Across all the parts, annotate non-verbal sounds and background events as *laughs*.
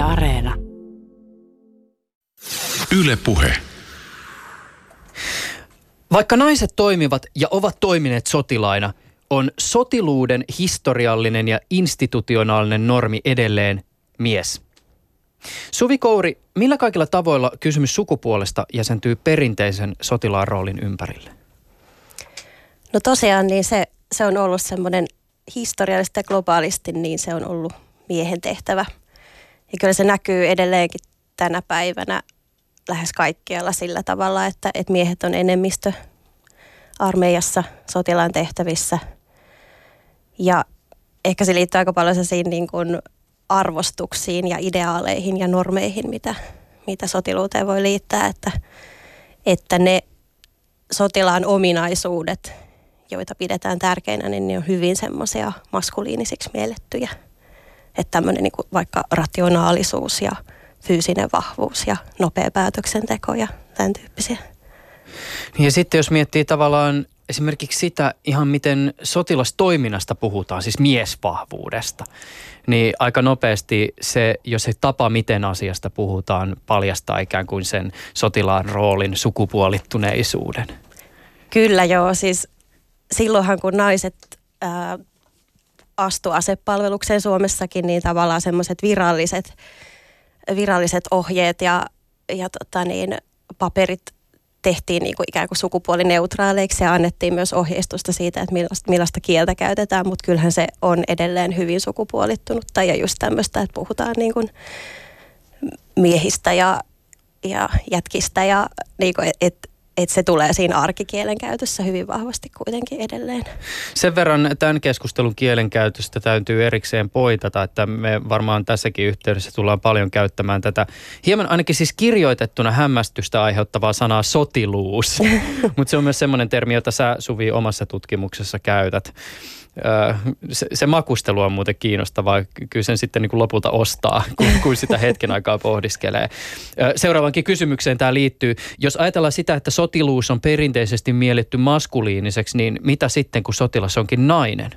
Yle Areena. Yle Puhe. Vaikka naiset toimivat ja ovat toimineet sotilaina, on sotiluuden historiallinen ja institutionaalinen normi edelleen mies. Suvi Kouri, millä kaikilla tavoilla kysymys sukupuolesta jäsentyy perinteisen sotilaan roolin ympärille? No tosiaan niin se, se on ollut semmoinen historiallisesti ja globaalisti, niin se on ollut miehen tehtävä. Ja kyllä se näkyy edelleenkin tänä päivänä lähes kaikkialla sillä tavalla, että, että miehet on enemmistö armeijassa sotilaan tehtävissä. Ja ehkä se liittyy aika paljon niin kuin arvostuksiin ja ideaaleihin ja normeihin, mitä, mitä sotiluuteen voi liittää, että, että ne sotilaan ominaisuudet, joita pidetään tärkeinä, niin ne on hyvin semmoisia maskuliinisiksi miellettyjä. Että tämmöinen niin vaikka rationaalisuus ja fyysinen vahvuus ja nopea päätöksenteko ja tämän tyyppisiä. Ja sitten jos miettii tavallaan esimerkiksi sitä ihan miten sotilastoiminnasta puhutaan, siis miesvahvuudesta, niin aika nopeasti se, jos se tapa, miten asiasta puhutaan, paljastaa ikään kuin sen sotilaan roolin sukupuolittuneisuuden. Kyllä joo, siis silloinhan kun naiset ää, astu asepalvelukseen Suomessakin, niin tavallaan semmoiset viralliset, viralliset ohjeet ja, ja tota niin, paperit tehtiin niin kuin ikään kuin sukupuolineutraaleiksi ja annettiin myös ohjeistusta siitä, että millaista, millaista kieltä käytetään, mutta kyllähän se on edelleen hyvin sukupuolittunutta ja just tämmöistä, että puhutaan niin kuin miehistä ja, ja jätkistä ja niin kuin, et, että se tulee siinä arkikielen käytössä hyvin vahvasti kuitenkin edelleen. Sen verran tämän keskustelun kielenkäytöstä täytyy erikseen poitata, että me varmaan tässäkin yhteydessä tullaan paljon käyttämään tätä hieman ainakin siis kirjoitettuna hämmästystä aiheuttavaa sanaa sotiluus. *laughs* Mutta se on myös semmoinen termi, jota sä Suvi omassa tutkimuksessa käytät se, se makustelu on muuten kiinnostavaa. Kyllä sen sitten niin kuin lopulta ostaa, *laughs* kun, kun sitä hetken aikaa pohdiskelee. Seuraavankin kysymykseen tämä liittyy. Jos ajatellaan sitä, että sotiluus on perinteisesti mielletty maskuliiniseksi, niin mitä sitten, kun sotilas onkin nainen?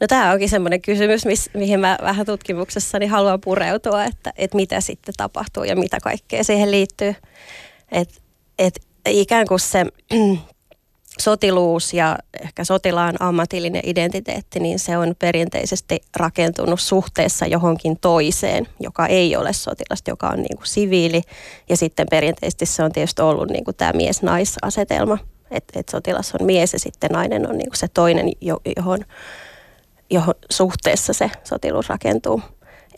No tämä onkin semmoinen kysymys, miss, mihin mä vähän tutkimuksessani haluan pureutua, että, että mitä sitten tapahtuu ja mitä kaikkea siihen liittyy. Et, et ikään kuin se sotiluus ja ehkä sotilaan ammatillinen identiteetti, niin se on perinteisesti rakentunut suhteessa johonkin toiseen, joka ei ole sotilasta, joka on niin kuin siviili. Ja sitten perinteisesti se on tietysti ollut niin kuin tämä mies-naisasetelma, että et sotilas on mies ja sitten nainen on niin kuin se toinen, johon, johon suhteessa se sotiluus rakentuu.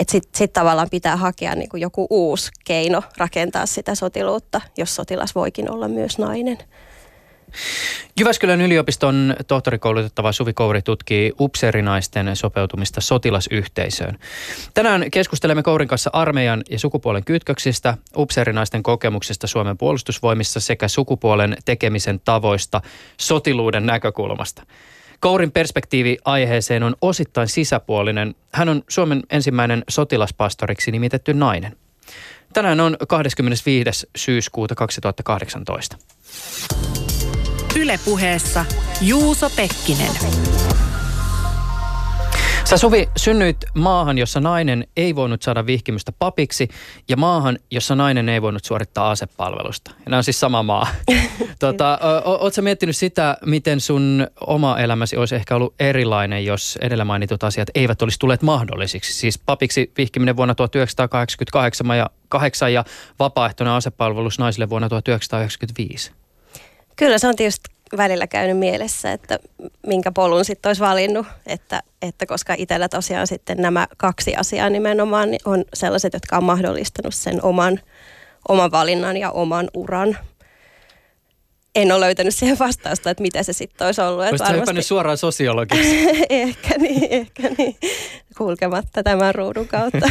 Että sitten sit tavallaan pitää hakea niin kuin joku uusi keino rakentaa sitä sotiluutta, jos sotilas voikin olla myös nainen. Jyväskylän yliopiston tohtorikoulutettava Suvi Kouri tutkii upseerinaisten sopeutumista sotilasyhteisöön. Tänään keskustelemme Kourin kanssa armeijan ja sukupuolen kytköksistä, upseerinaisten kokemuksista Suomen puolustusvoimissa sekä sukupuolen tekemisen tavoista sotiluuden näkökulmasta. Kourin perspektiivi aiheeseen on osittain sisäpuolinen. Hän on Suomen ensimmäinen sotilaspastoriksi nimitetty nainen. Tänään on 25. syyskuuta 2018. Ylepuheessa Juuso Pekkinen. Sä Suvi synnyit maahan, jossa nainen ei voinut saada vihkimystä papiksi ja maahan, jossa nainen ei voinut suorittaa asepalvelusta. Ja nämä on siis sama maa. *laughs* tota, Oletko miettinyt sitä, miten sun oma elämäsi olisi ehkä ollut erilainen, jos edellä mainitut asiat eivät olisi tulleet mahdollisiksi? Siis papiksi vihkiminen vuonna 1988 ja, 8 ja vapaaehtoinen asepalvelus naisille vuonna 1995. Kyllä se on tietysti välillä käynyt mielessä, että minkä polun sitten olisi valinnut, että, että koska itsellä tosiaan sitten nämä kaksi asiaa nimenomaan niin on sellaiset, jotka on mahdollistanut sen oman, oman valinnan ja oman uran. En ole löytänyt siihen vastausta, että mitä se sitten olisi ollut. Olisitko varmasti... suoraan sosiologiksi? *laughs* ehkä niin, ehkä niin, kulkematta tämän ruudun kautta. *laughs*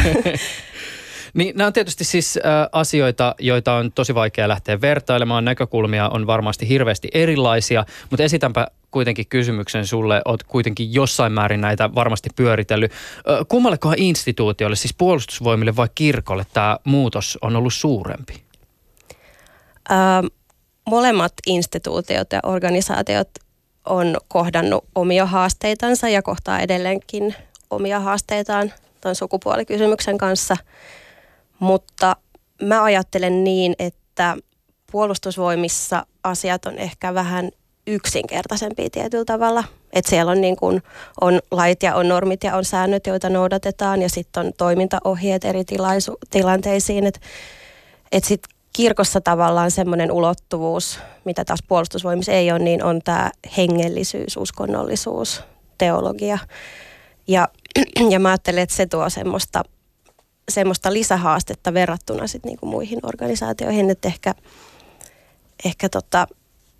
Niin nämä on tietysti siis äh, asioita, joita on tosi vaikea lähteä vertailemaan. Näkökulmia on varmasti hirveästi erilaisia, mutta esitänpä kuitenkin kysymyksen sulle. Olet kuitenkin jossain määrin näitä varmasti pyöritellyt. Äh, kummallekohan instituutiolle, siis puolustusvoimille vai kirkolle tämä muutos on ollut suurempi? Ähm, molemmat instituutiot ja organisaatiot on kohdannut omia haasteitansa ja kohtaa edelleenkin omia haasteitaan tuon sukupuolikysymyksen kanssa. Mutta mä ajattelen niin, että puolustusvoimissa asiat on ehkä vähän yksinkertaisempia tietyllä tavalla. Että siellä on, niin kun, on lait ja on normit ja on säännöt, joita noudatetaan ja sitten on toimintaohjeet eri tilaisu- tilanteisiin. Että et sitten kirkossa tavallaan semmoinen ulottuvuus, mitä taas puolustusvoimissa ei ole, niin on tämä hengellisyys, uskonnollisuus, teologia. Ja, *clears throat* ja mä ajattelen, että se tuo semmoista, semmoista lisähaastetta verrattuna sit niinku muihin organisaatioihin, että ehkä, ehkä tota,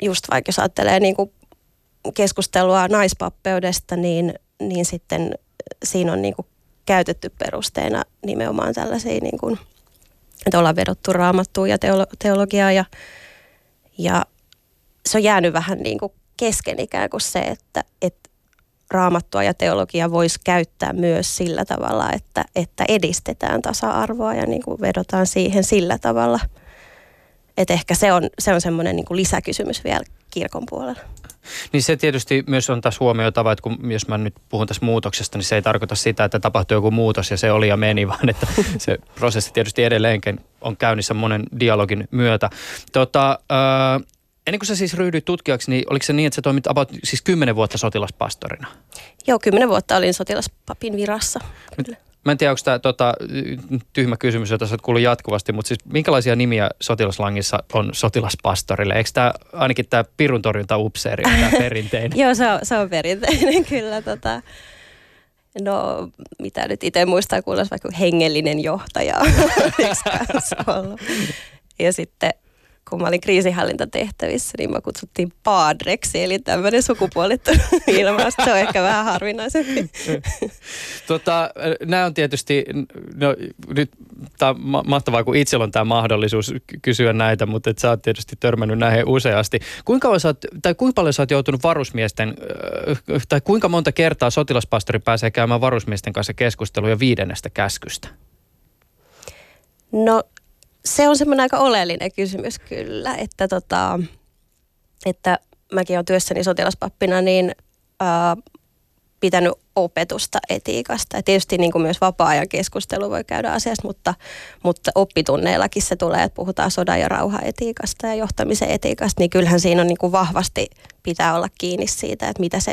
just vaikka jos ajattelee niinku keskustelua naispappeudesta, niin, niin sitten siinä on niinku käytetty perusteena nimenomaan tällaisia niinku että ollaan vedottu raamattuun ja teolo- teologiaa ja, ja se on jäänyt vähän niin kuin kesken ikään kuin se, että, että raamattua ja teologia voisi käyttää myös sillä tavalla, että, että edistetään tasa-arvoa ja niin kuin vedotaan siihen sillä tavalla. Että ehkä se on, se on semmoinen niin kuin lisäkysymys vielä kirkon puolella. Niin se tietysti myös on tässä huomioitava, että kun, jos mä nyt puhun tässä muutoksesta, niin se ei tarkoita sitä, että tapahtuu joku muutos ja se oli ja meni, *laughs* vaan että se prosessi tietysti edelleenkin on käynnissä monen dialogin myötä. Tota, äh, ennen kuin sä siis ryhdyit tutkijaksi, niin oliko se niin, että sä toimit about siis kymmenen vuotta sotilaspastorina? Joo, kymmenen vuotta olin sotilaspapin virassa. Kyllä. Mä en tiedä, onko tämä tota, tyhmä kysymys, jota sä oot kuullut jatkuvasti, mutta siis minkälaisia nimiä sotilaslangissa on sotilaspastorille? Eikö tämä ainakin tämä pirun torjunta upseeri tämä *laughs* perinteinen? Joo, se on, se on perinteinen *laughs* kyllä. Tota. No, mitä nyt itse muistaa, kuulosti vaikka hengellinen johtaja. *laughs* ja sitten kun mä olin kriisinhallintatehtävissä, niin mä kutsuttiin paadreksi, eli tämmöinen sukupuolittunut *laughs* ilmaus. Se on ehkä vähän harvinaisempi. tota, nämä on tietysti, no, nyt tämä on mahtavaa, kun itsellä on tämä mahdollisuus kysyä näitä, mutta et sä oot tietysti törmännyt näihin useasti. Kuinka, oot, tai kuinka paljon sä oot joutunut varusmiesten, tai kuinka monta kertaa sotilaspastori pääsee käymään varusmiesten kanssa keskusteluja viidennestä käskystä? No se on semmoinen aika oleellinen kysymys kyllä, että, tota, että mäkin olen työssäni sotilaspappina, niin ää, pitänyt opetusta etiikasta. Ja tietysti niin kuin myös vapaa-ajan keskustelu voi käydä asiasta, mutta, mutta oppitunneillakin se tulee, että puhutaan sodan ja rauhaetiikasta ja johtamisen etiikasta, niin kyllähän siinä on niin kuin vahvasti pitää olla kiinni siitä, että mitä se,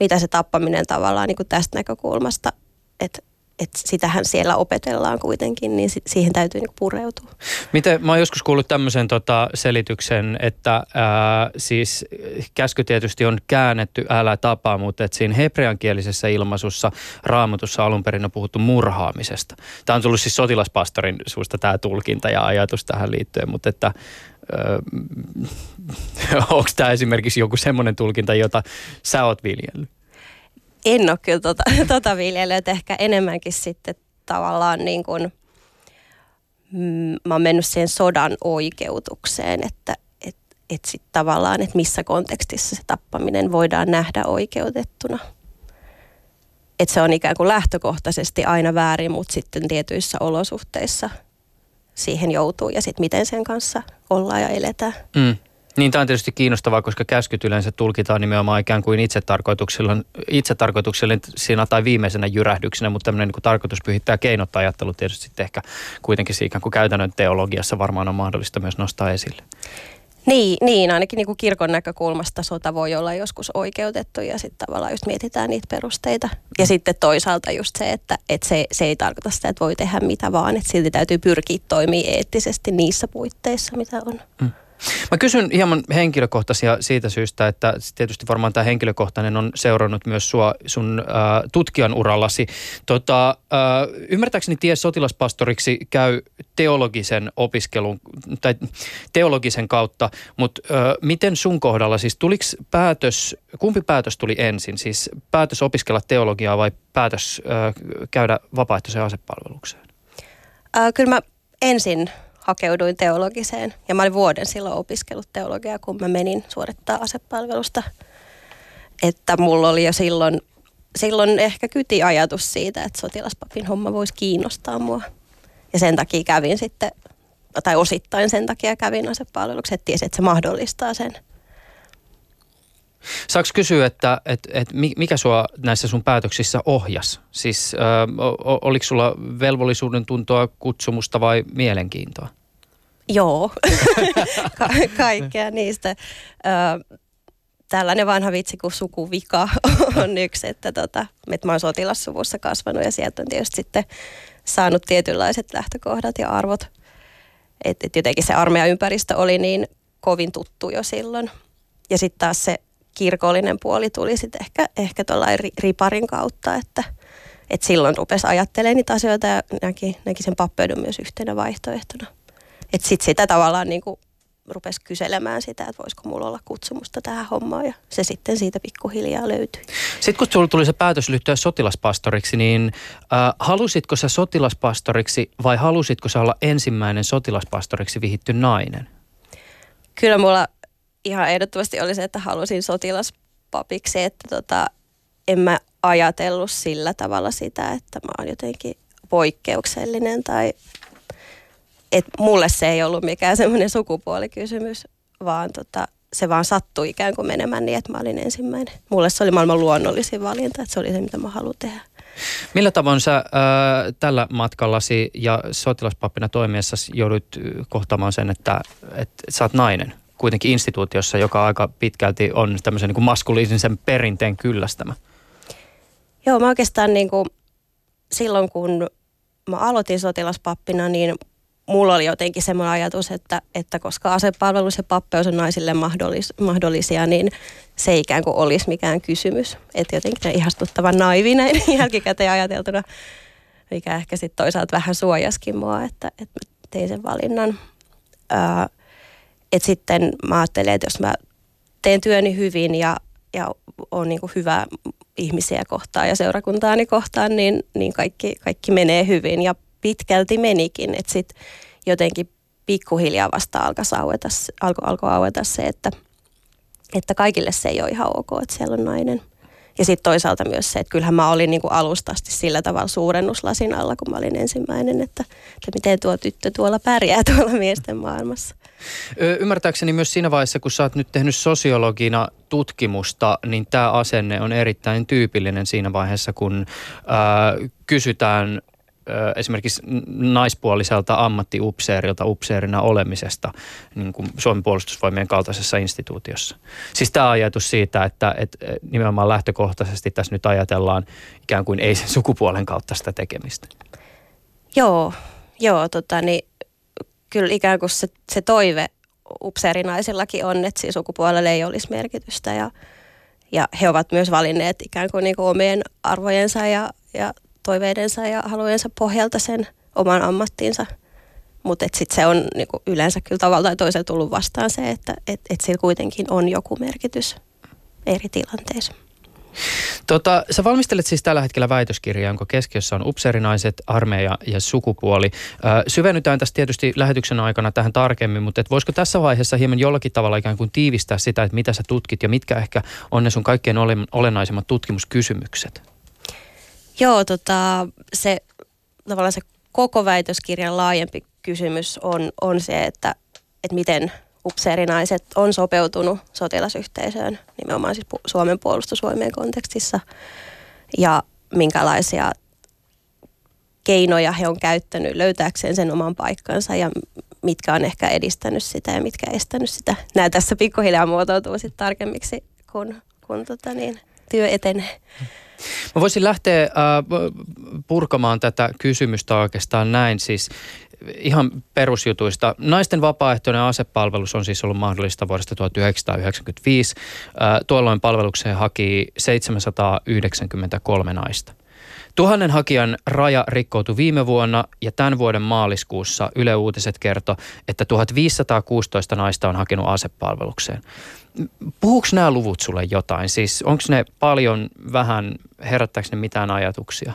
mitä se tappaminen tavallaan niin kuin tästä näkökulmasta, että että sitähän siellä opetellaan kuitenkin, niin siihen täytyy niinku pureutua. Miten, mä oon joskus kuullut tämmöisen tota, selityksen, että ää, siis käsky tietysti on käännetty älä tapa, mutta että siinä hebreankielisessä ilmaisussa raamatussa alun perin on puhuttu murhaamisesta. Tämä on tullut siis sotilaspastorin suusta tämä tulkinta ja ajatus tähän liittyen, mutta että *laughs* onko tämä esimerkiksi joku semmoinen tulkinta, jota sä oot viljellyt? En ole kyllä tota, *laughs* tota viljellyt, ehkä enemmänkin sitten tavallaan niin kuin, mm, mä oon mennyt siihen sodan oikeutukseen, että et, et sit tavallaan, että missä kontekstissa se tappaminen voidaan nähdä oikeutettuna. Että se on ikään kuin lähtökohtaisesti aina väärin, mutta sitten tietyissä olosuhteissa siihen joutuu ja sitten miten sen kanssa ollaan ja eletään. Mm. Niin tämä on tietysti kiinnostavaa, koska käskyt yleensä tulkitaan nimenomaan ikään kuin itsetarkoituksella tai viimeisenä jyrähdyksenä, mutta tämmöinen niin tarkoituspyhittäjä keinottaa ajattelu tietysti sitten ehkä kuitenkin ikään kuin käytännön teologiassa varmaan on mahdollista myös nostaa esille. Niin, niin ainakin niin kuin kirkon näkökulmasta sota voi olla joskus oikeutettu ja sitten tavallaan just mietitään niitä perusteita. Ja mm. sitten toisaalta just se, että, että se, se ei tarkoita sitä, että voi tehdä mitä vaan, että silti täytyy pyrkiä toimia eettisesti niissä puitteissa, mitä on. Mm. Mä kysyn hieman henkilökohtaisia siitä syystä, että tietysti varmaan tämä henkilökohtainen on seurannut myös sua sun äh, tutkijan urallasi. Tota, äh, ymmärtääkseni ties sotilaspastoriksi käy teologisen opiskelun tai teologisen kautta, mutta äh, miten sun kohdalla siis tuliko päätös, kumpi päätös tuli ensin? Siis päätös opiskella teologiaa vai päätös äh, käydä vapaaehtoiseen asepalvelukseen? Äh, kyllä mä ensin hakeuduin teologiseen. Ja mä olin vuoden silloin opiskellut teologiaa, kun mä menin suorittaa asepalvelusta. Että mulla oli jo silloin, silloin ehkä kyti ajatus siitä, että sotilaspapin homma voisi kiinnostaa mua. Ja sen takia kävin sitten, tai osittain sen takia kävin asepalveluksen, että tiesin, että se mahdollistaa sen. Saanko kysyä, että, että, että mikä sua näissä sun päätöksissä ohjas? Siis äh, oliko sulla velvollisuuden tuntoa, kutsumusta vai mielenkiintoa? Joo, *laughs* Ka- kaikkea niistä. Ö, tällainen vanha vitsi kuin sukuvika *laughs* on yksi, että, tota, että mä oon sotilassuvussa kasvanut ja sieltä on tietysti sitten saanut tietynlaiset lähtökohdat ja arvot. Että et jotenkin se armeijaympäristö oli niin kovin tuttu jo silloin. Ja sitten taas se kirkollinen puoli tuli sitten ehkä, ehkä tuollain riparin kautta, että, että silloin rupesi ajattelemaan niitä asioita ja näki, näki sen pappeudun myös yhtenä vaihtoehtona. Että sitten sitä tavallaan niin kuin rupesi kyselemään sitä, että voisiko mulla olla kutsumusta tähän hommaan ja se sitten siitä pikkuhiljaa löytyi. Sitten kun sulla tuli se päätös lyhtyä sotilaspastoriksi, niin äh, halusitko sä sotilaspastoriksi vai halusitko sä olla ensimmäinen sotilaspastoriksi vihitty nainen? Kyllä mulla ihan ehdottomasti oli se, että halusin sotilaspapiksi, että tota, en mä ajatellut sillä tavalla sitä, että mä oon jotenkin poikkeuksellinen tai että mulle se ei ollut mikään *laughs* semmoinen sukupuolikysymys, vaan tota, se vaan sattui ikään kuin menemään niin, että mä olin ensimmäinen. Mulle se oli maailman luonnollisin valinta, että se oli se, mitä mä haluan tehdä. Millä tavoin sä äh, tällä matkallasi ja sotilaspappina toimiessa joudut kohtaamaan sen, että, että sä oot nainen? Kuitenkin instituutiossa, joka aika pitkälti on tämmöisen niin kuin maskuliinisen perinteen kyllästämä. Joo, mä oikeastaan niin kuin, silloin kun mä aloitin sotilaspappina, niin mulla oli jotenkin semmoinen ajatus, että, että koska asepalvelus ja pappeus on naisille mahdollis, mahdollisia, niin se ikään kuin olisi mikään kysymys. Että jotenkin ihastuttavan naivi näin *laughs* jälkikäteen ajateltuna, mikä ehkä sitten toisaalta vähän suojaskin mua, että, että mä tein sen valinnan. Ää, et sitten mä ajattelin, että jos mä teen työni hyvin ja, ja on niin hyvä ihmisiä kohtaan ja seurakuntaani kohtaan, niin, niin kaikki, kaikki menee hyvin. Ja pitkälti menikin, että sitten jotenkin pikkuhiljaa vasta alkoi aueta, alko, alko aueta se, että, että kaikille se ei ole ihan ok, että siellä on nainen. Ja sitten toisaalta myös se, että kyllähän mä olin niin kuin alusta asti sillä tavalla suurennuslasin alla, kun mä olin ensimmäinen, että, että miten tuo tyttö tuolla pärjää *laughs* tuolla miesten maailmassa. Ymmärtääkseni myös siinä vaiheessa, kun sä oot nyt tehnyt sosiologina tutkimusta, niin tämä asenne on erittäin tyypillinen siinä vaiheessa, kun ää, kysytään esimerkiksi naispuoliselta ammattiupseerilta upseerina olemisesta niin kuin Suomen puolustusvoimien kaltaisessa instituutiossa. Siis tämä ajatus siitä, että, että nimenomaan lähtökohtaisesti tässä nyt ajatellaan ikään kuin ei sen sukupuolen kautta sitä tekemistä. Joo, joo tota, niin, kyllä ikään kuin se, se toive upseerinaisillakin on, että siinä sukupuolelle ei olisi merkitystä ja, ja he ovat myös valinneet ikään kuin, niin kuin omien arvojensa ja, ja toiveidensa ja halujensa pohjalta sen oman ammattiinsa. Mutta sitten se on niinku yleensä kyllä tavalla tai toisella tullut vastaan se, että et, et sillä kuitenkin on joku merkitys eri tilanteissa. Tota, sä valmistelet siis tällä hetkellä väitöskirjaa, jonka keskiössä on upseerinaiset, armeija ja sukupuoli. Ö, syvennytään tässä tietysti lähetyksen aikana tähän tarkemmin, mutta et voisiko tässä vaiheessa hieman jollakin tavalla ikään kuin tiivistää sitä, että mitä sä tutkit ja mitkä ehkä on ne sun kaikkein olennaisimmat tutkimuskysymykset? Joo, tota, se tavallaan se koko väitöskirjan laajempi kysymys on, on se, että, että miten upseerinaiset on sopeutunut sotilasyhteisöön nimenomaan siis Suomen puolustusvoimien kontekstissa ja minkälaisia keinoja he on käyttänyt löytääkseen sen oman paikkansa ja mitkä on ehkä edistänyt sitä ja mitkä estänyt sitä. Nämä tässä pikkuhiljaa muotoutuu sitten tarkemmiksi, kun, kun tota niin, työ etenee. Mä voisin lähteä äh, purkamaan tätä kysymystä oikeastaan näin siis ihan perusjutuista. Naisten vapaaehtoinen asepalvelus on siis ollut mahdollista vuodesta 1995. Äh, tuolloin palvelukseen haki 793 naista. Tuhannen hakijan raja rikkoutui viime vuonna ja tämän vuoden maaliskuussa Yle Uutiset kertoi, että 1516 naista on hakenut asepalvelukseen. Puhuuko nämä luvut sulle jotain? Siis onko ne paljon, vähän, herättääkö ne mitään ajatuksia?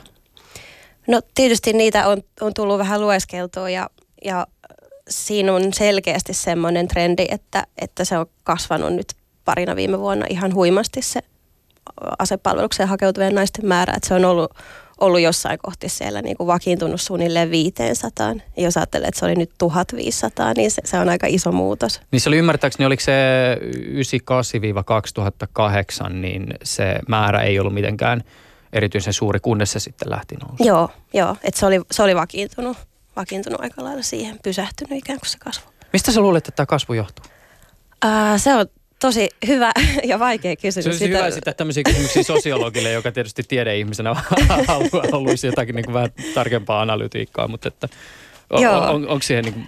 No tietysti niitä on, on tullut vähän lueskeltua ja, ja siinä on selkeästi semmoinen trendi, että, että se on kasvanut nyt parina viime vuonna ihan huimasti se asepalvelukseen hakeutuvien naisten määrä. Että se on ollut ollut jossain kohti siellä niin kuin vakiintunut suunnilleen 500. Ja jos ajattelee, että se oli nyt 1500, niin se, se on aika iso muutos. Niin se oli ymmärtääkseni, oliko se 98-2008, niin se määrä ei ollut mitenkään erityisen suuri, kunnes se sitten lähti nousu. Joo, joo että se oli, se oli vakiintunut, vakiintunut aika lailla siihen, pysähtynyt ikään kuin se kasvu. Mistä sä luulet, että tämä kasvu johtuu? Ää, se on tosi hyvä *laughs* ja vaikea kysymys. Se olisi sitä... hyvä esittää tämmöisiä kysymyksiä sosiologille, joka tietysti tiedeihmisenä *laughs* haluaisi jotakin niin kuin vähän tarkempaa analytiikkaa, mutta että on, on, on, onko siihen niin kuin,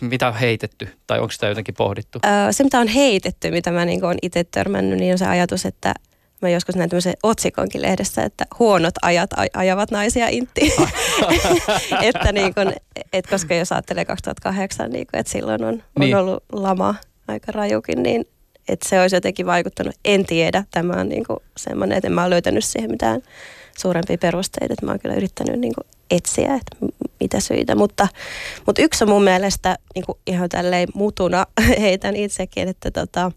mitä on heitetty tai onko sitä jotenkin pohdittu? Öö, se mitä on heitetty, mitä mä niin olen itse törmännyt, niin on se ajatus, että mä joskus näin tämmöisen otsikonkin lehdessä, että huonot ajat ajavat naisia intti. *laughs* että niin kun, et koska jos ajattelee 2008, niin kun, että silloin on, on niin. ollut lama aika rajukin, niin että se olisi jotenkin vaikuttanut. En tiedä. Tämä on niin semmoinen, että en mä ole löytänyt siihen mitään suurempia perusteita. Että mä oon kyllä yrittänyt niin etsiä, että mitä syitä. Mutta, mutta yksi on mun mielestä niin ihan tälleen mutuna *laughs* heitän itsekin, että, tota,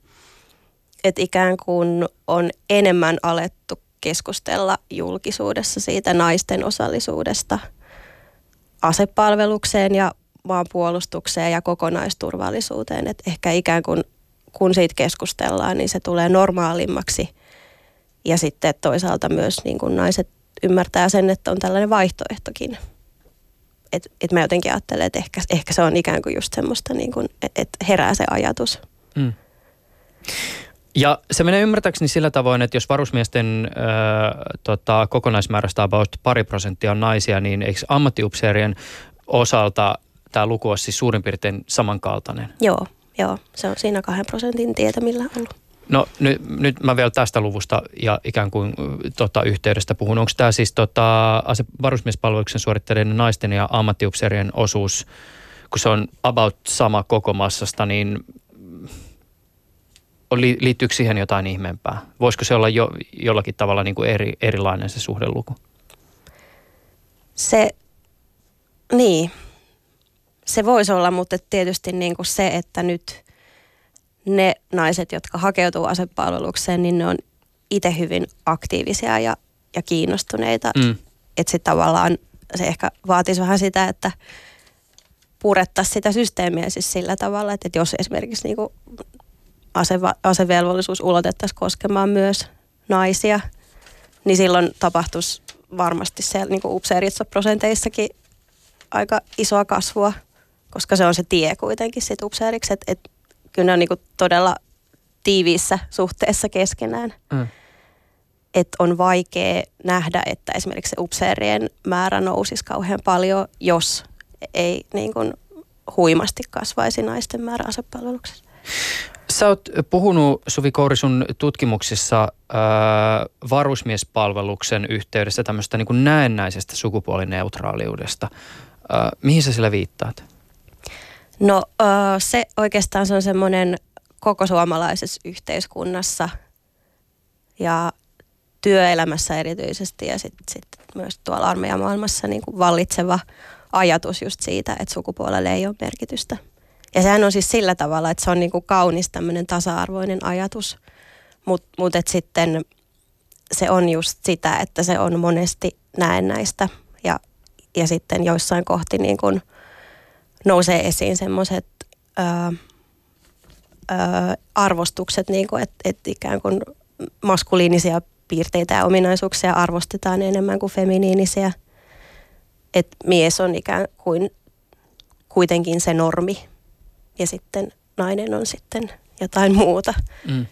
että ikään kuin on enemmän alettu keskustella julkisuudessa siitä naisten osallisuudesta asepalvelukseen ja maanpuolustukseen ja kokonaisturvallisuuteen. Että ehkä ikään kuin kun siitä keskustellaan, niin se tulee normaalimmaksi. Ja sitten toisaalta myös niin kuin naiset ymmärtää sen, että on tällainen vaihtoehtokin. Että et mä jotenkin ajattelen, että ehkä, ehkä se on ikään kuin just semmoista, niin kuin, että herää se ajatus. Mm. Ja se menee ymmärtääkseni sillä tavoin, että jos varusmiesten äh, tota, kokonaismäärästä about pari prosenttia on naisia, niin eikö ammattiupseerien osalta tämä luku olisi siis suurin piirtein samankaltainen? Joo, joo, se on siinä kahden prosentin tietämillä ollut. No nyt, nyt mä vielä tästä luvusta ja ikään kuin tota, yhteydestä puhun. Onko tämä siis tota, varusmiespalveluksen suorittaneiden naisten ja ammattiupseerien osuus, kun se on about sama koko massasta, niin liittyykö siihen jotain ihmeempää? Voisiko se olla jo, jollakin tavalla niin kuin eri, erilainen se suhdeluku? Se, niin, se voisi olla, mutta tietysti niin kuin se, että nyt ne naiset, jotka hakeutuu asepalvelukseen, niin ne on itse hyvin aktiivisia ja, ja kiinnostuneita. Mm. Että se tavallaan se ehkä vaatisi vähän sitä, että purettaisiin sitä systeemiä siis sillä tavalla, että jos esimerkiksi niin kuin aseva, asevelvollisuus ulotettaisiin koskemaan myös naisia, niin silloin tapahtuisi varmasti siellä niin upseeritsoprosenteissakin aika isoa kasvua koska se on se tie kuitenkin sit upseeriksi, että et, kyllä ne on niinku todella tiiviissä suhteessa keskenään. Mm. Että on vaikea nähdä, että esimerkiksi se upseerien määrä nousisi kauhean paljon, jos ei niin kuin huimasti kasvaisi naisten määrä asepalveluksessa. Sä oot puhunut, Suvi Kouri, sun tutkimuksissa äh, varusmiespalveluksen yhteydessä tämmöistä niin näennäisestä sukupuolineutraaliudesta. Äh, mihin sä sillä viittaat? No se oikeastaan se on semmoinen koko suomalaisessa yhteiskunnassa ja työelämässä erityisesti ja sitten sit myös tuolla armeijamaailmassa niin kuin vallitseva ajatus just siitä, että sukupuolelle ei ole merkitystä. Ja sehän on siis sillä tavalla, että se on niin kuin kaunis tämmöinen tasa-arvoinen ajatus, mutta mut sitten se on just sitä, että se on monesti näennäistä ja, ja sitten joissain kohti niin kuin – nousee esiin semmoiset arvostukset, niin kuin, että, että ikään kuin maskuliinisia piirteitä ja ominaisuuksia arvostetaan enemmän kuin feminiinisiä. Että mies on ikään kuin kuitenkin se normi ja sitten nainen on sitten jotain muuta. Mm.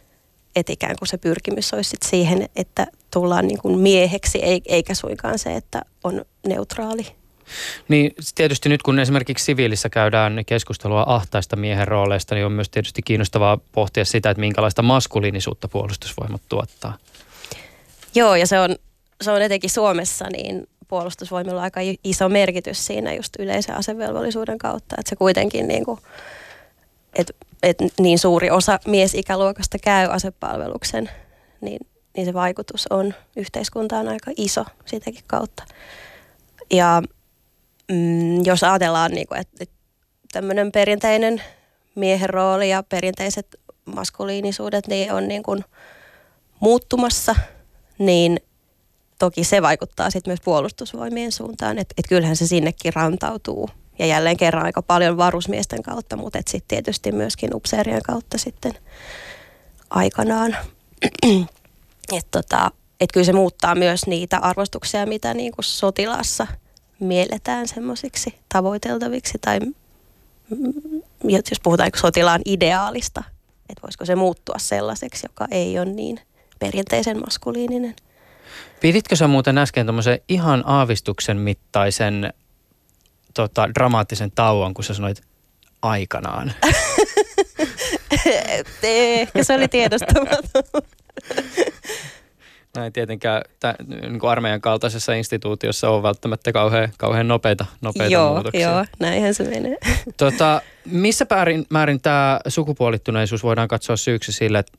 Että ikään kuin se pyrkimys olisi sit siihen, että tullaan niin kuin mieheksi, eikä suinkaan se, että on neutraali. Niin tietysti nyt kun esimerkiksi siviilissä käydään keskustelua ahtaista miehen rooleista, niin on myös tietysti kiinnostavaa pohtia sitä, että minkälaista maskuliinisuutta puolustusvoimat tuottaa. Joo, ja se on, se on etenkin Suomessa, niin puolustusvoimilla aika iso merkitys siinä just yleisen asevelvollisuuden kautta, että se kuitenkin niin kuin, että, että niin suuri osa miesikäluokasta käy asepalveluksen, niin, niin se vaikutus on yhteiskuntaan aika iso sitäkin kautta. Ja mm, jos ajatellaan, niin kuin, että, tämmöinen perinteinen miehen rooli ja perinteiset maskuliinisuudet niin on niin kuin muuttumassa, niin toki se vaikuttaa sitten myös puolustusvoimien suuntaan, että et kyllähän se sinnekin rantautuu. Ja jälleen kerran aika paljon varusmiesten kautta, mutta sitten tietysti myöskin upseerien kautta sitten aikanaan. *clears throat* että tota, et kyllä se muuttaa myös niitä arvostuksia, mitä niin kuin sotilassa mielletään semmoisiksi tavoiteltaviksi tai jos puhutaan niin sotilaan ideaalista, että voisiko se muuttua sellaiseksi, joka ei ole niin perinteisen maskuliininen. Piditkö sä muuten äsken tuommoisen ihan aavistuksen mittaisen tota, dramaattisen tauon, kun sä sanoit aikanaan? *laughs* Ehkä se oli tiedostamaton. *laughs* Näin tietenkään tä, niin kuin armeijan kaltaisessa instituutiossa on välttämättä kauhean, kauhean nopeita, nopeita joo, muutoksia. Joo, näinhän se menee. *laughs* Tota, missä määrin, määrin tämä sukupuolittuneisuus voidaan katsoa syyksi sille, että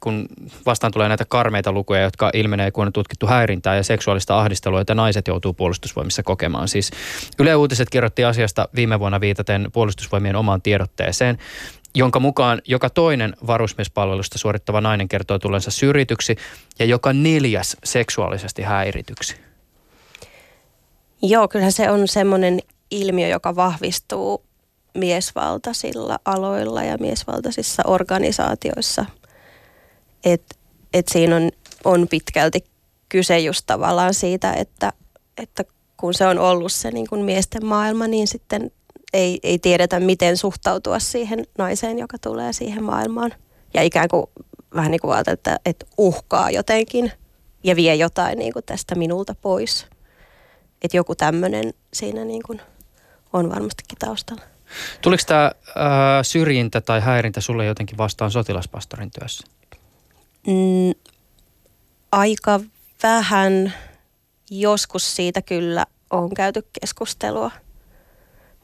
kun vastaan tulee näitä karmeita lukuja, jotka ilmenee, kun on tutkittu häirintää ja seksuaalista ahdistelua, että naiset joutuu puolustusvoimissa kokemaan. Siis Yle Uutiset kirjoitti asiasta viime vuonna viitaten puolustusvoimien omaan tiedotteeseen, jonka mukaan joka toinen varusmiespalvelusta suorittava nainen kertoo tulensa syrjityksi ja joka neljäs seksuaalisesti häirityksi. Joo, kyllähän se on semmoinen ilmiö, joka vahvistuu miesvaltaisilla aloilla ja miesvaltaisissa organisaatioissa. Että et siinä on, on pitkälti kyse just tavallaan siitä, että, että kun se on ollut se niin kuin miesten maailma, niin sitten ei, ei tiedetä, miten suhtautua siihen naiseen, joka tulee siihen maailmaan. Ja ikään kuin vähän niin kuin että, että uhkaa jotenkin ja vie jotain niin kuin tästä minulta pois. Että joku tämmöinen siinä niin kuin on varmastikin taustalla. Tuliko tämä äh, syrjintä tai häirintä sulle jotenkin vastaan sotilaspastorin työssä? Mm, aika vähän. Joskus siitä kyllä on käyty keskustelua –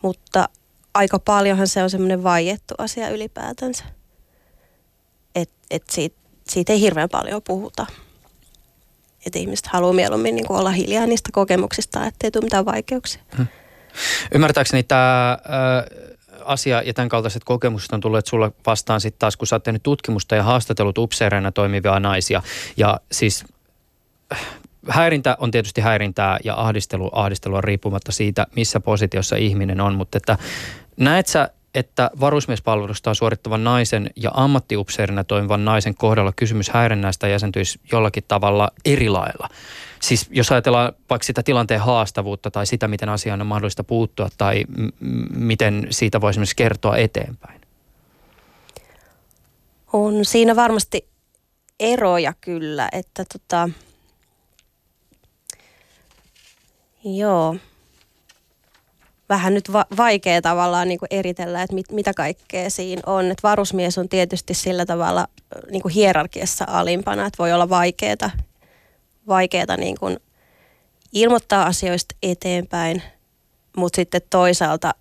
mutta aika paljonhan se on semmoinen vaiettu asia ylipäätänsä. Että et siitä, siitä ei hirveän paljon puhuta. Että ihmiset haluaa mieluummin niin olla hiljaa niistä kokemuksista, ettei tule mitään vaikeuksia. Hmm. Ymmärtääkseni tämä asia ja tämän kaltaiset kokemukset on tulleet sulle vastaan sitten taas, kun sä oot tutkimusta ja haastatellut upseereina toimivia naisia. Ja siis häirintä on tietysti häirintää ja ahdistelu ahdistelua riippumatta siitä, missä positiossa ihminen on, mutta että näet sä, että varusmiespalvelusta suorittavan naisen ja ammattiupseerina toimivan naisen kohdalla kysymys häirinnästä jäsentyisi jollakin tavalla eri lailla. Siis jos ajatellaan vaikka sitä tilanteen haastavuutta tai sitä, miten asiaan on mahdollista puuttua tai m- miten siitä voisi esimerkiksi kertoa eteenpäin. On siinä varmasti eroja kyllä, että tota, Joo. Vähän nyt va- vaikea tavallaan niin eritellä, että mit, mitä kaikkea siinä on. Et varusmies on tietysti sillä tavalla niin kuin hierarkiassa alimpana, että voi olla vaikeaa, vaikeata niin kuin ilmoittaa asioista eteenpäin, mutta sitten toisaalta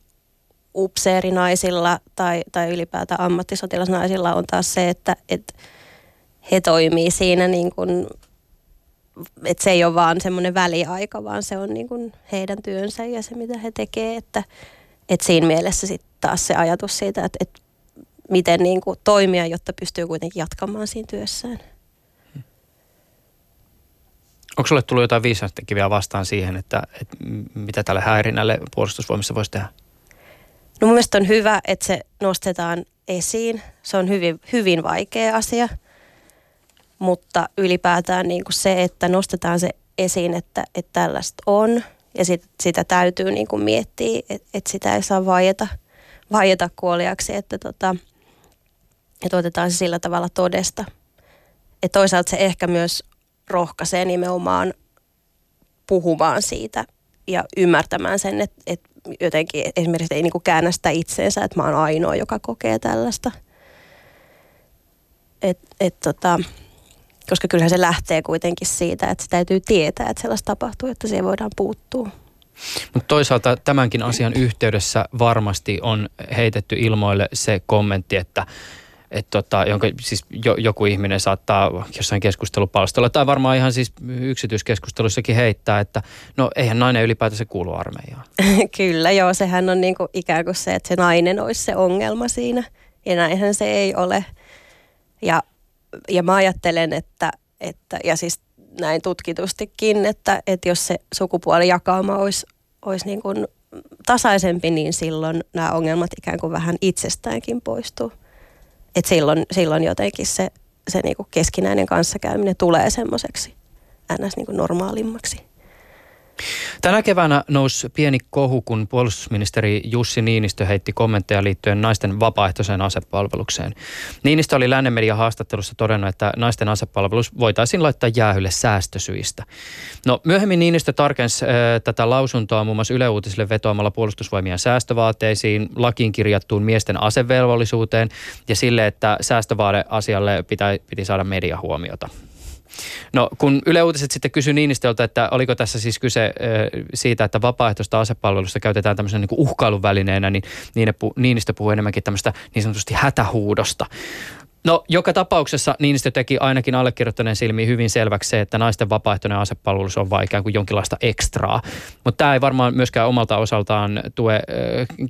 upseerinaisilla tai, tai ylipäätään ammattisotilasnaisilla on taas se, että, että he toimii siinä niin kuin että se ei ole vaan semmoinen väliaika, vaan se on niin kuin heidän työnsä ja se, mitä he tekee. Että, että siinä mielessä sitten taas se ajatus siitä, että, että miten niin kuin toimia, jotta pystyy kuitenkin jatkamaan siinä työssään. Onko sulle tullut jotain viisastekiviä vastaan siihen, että, että mitä tälle häirinnälle puolustusvoimissa voisi tehdä? No mun mielestä on hyvä, että se nostetaan esiin. Se on hyvin, hyvin vaikea asia – mutta ylipäätään niin kuin se, että nostetaan se esiin, että, että tällaista on ja sit, sitä täytyy niin kuin miettiä, että, että sitä ei saa vaieta, vaieta kuoliaksi, että, tota, että otetaan se sillä tavalla todesta. Ja toisaalta se ehkä myös rohkaisee nimenomaan puhumaan siitä ja ymmärtämään sen, että, että jotenkin esimerkiksi ei niin kuin käännä sitä itseensä, että mä oon ainoa, joka kokee tällaista. Et, et tota, koska kyllähän se lähtee kuitenkin siitä, että se täytyy tietää, että sellaista tapahtuu, että siihen voidaan puuttua. Mutta toisaalta tämänkin asian yhteydessä varmasti on heitetty ilmoille se kommentti, että että tota, jonka siis jo, joku ihminen saattaa jossain keskustelupalstalla tai varmaan ihan siis yksityiskeskustelussakin heittää, että no eihän nainen ylipäätänsä kuulu armeijaan. *laughs* Kyllä joo, sehän on niinku ikään kuin se, että se nainen olisi se ongelma siinä ja näinhän se ei ole. Ja ja mä ajattelen, että, että ja siis näin tutkitustikin, että, että jos se sukupuolijakauma olisi, olisi niin kuin tasaisempi, niin silloin nämä ongelmat ikään kuin vähän itsestäänkin poistuu. Et silloin, silloin jotenkin se, se niin kuin keskinäinen kanssakäyminen tulee semmoiseksi ns. Niin kuin normaalimmaksi. Tänä keväänä nousi pieni kohu, kun puolustusministeri Jussi Niinistö heitti kommentteja liittyen naisten vapaaehtoiseen asepalvelukseen. Niinistö oli lännen median haastattelussa todennut, että naisten asepalvelus voitaisiin laittaa jäähylle säästösyistä. No myöhemmin Niinistö tarkensi äh, tätä lausuntoa muun muassa Yle Uutisille vetoamalla puolustusvoimien säästövaateisiin, lakiin kirjattuun miesten asevelvollisuuteen ja sille, että säästövaadeasialle piti, piti saada mediahuomiota. No kun Yle Uutiset sitten kysyi Niinistöltä, että oliko tässä siis kyse siitä, että vapaaehtoista asepalvelusta käytetään tämmöisen niin uhkailun välineenä, niin Niinistö puhui enemmänkin tämmöistä niin sanotusti hätähuudosta. No joka tapauksessa Niinistö teki ainakin allekirjoittaneen silmiin hyvin selväksi se, että naisten vapaaehtoinen asepalvelus on ikään kuin jonkinlaista ekstraa. Mutta tämä ei varmaan myöskään omalta osaltaan tue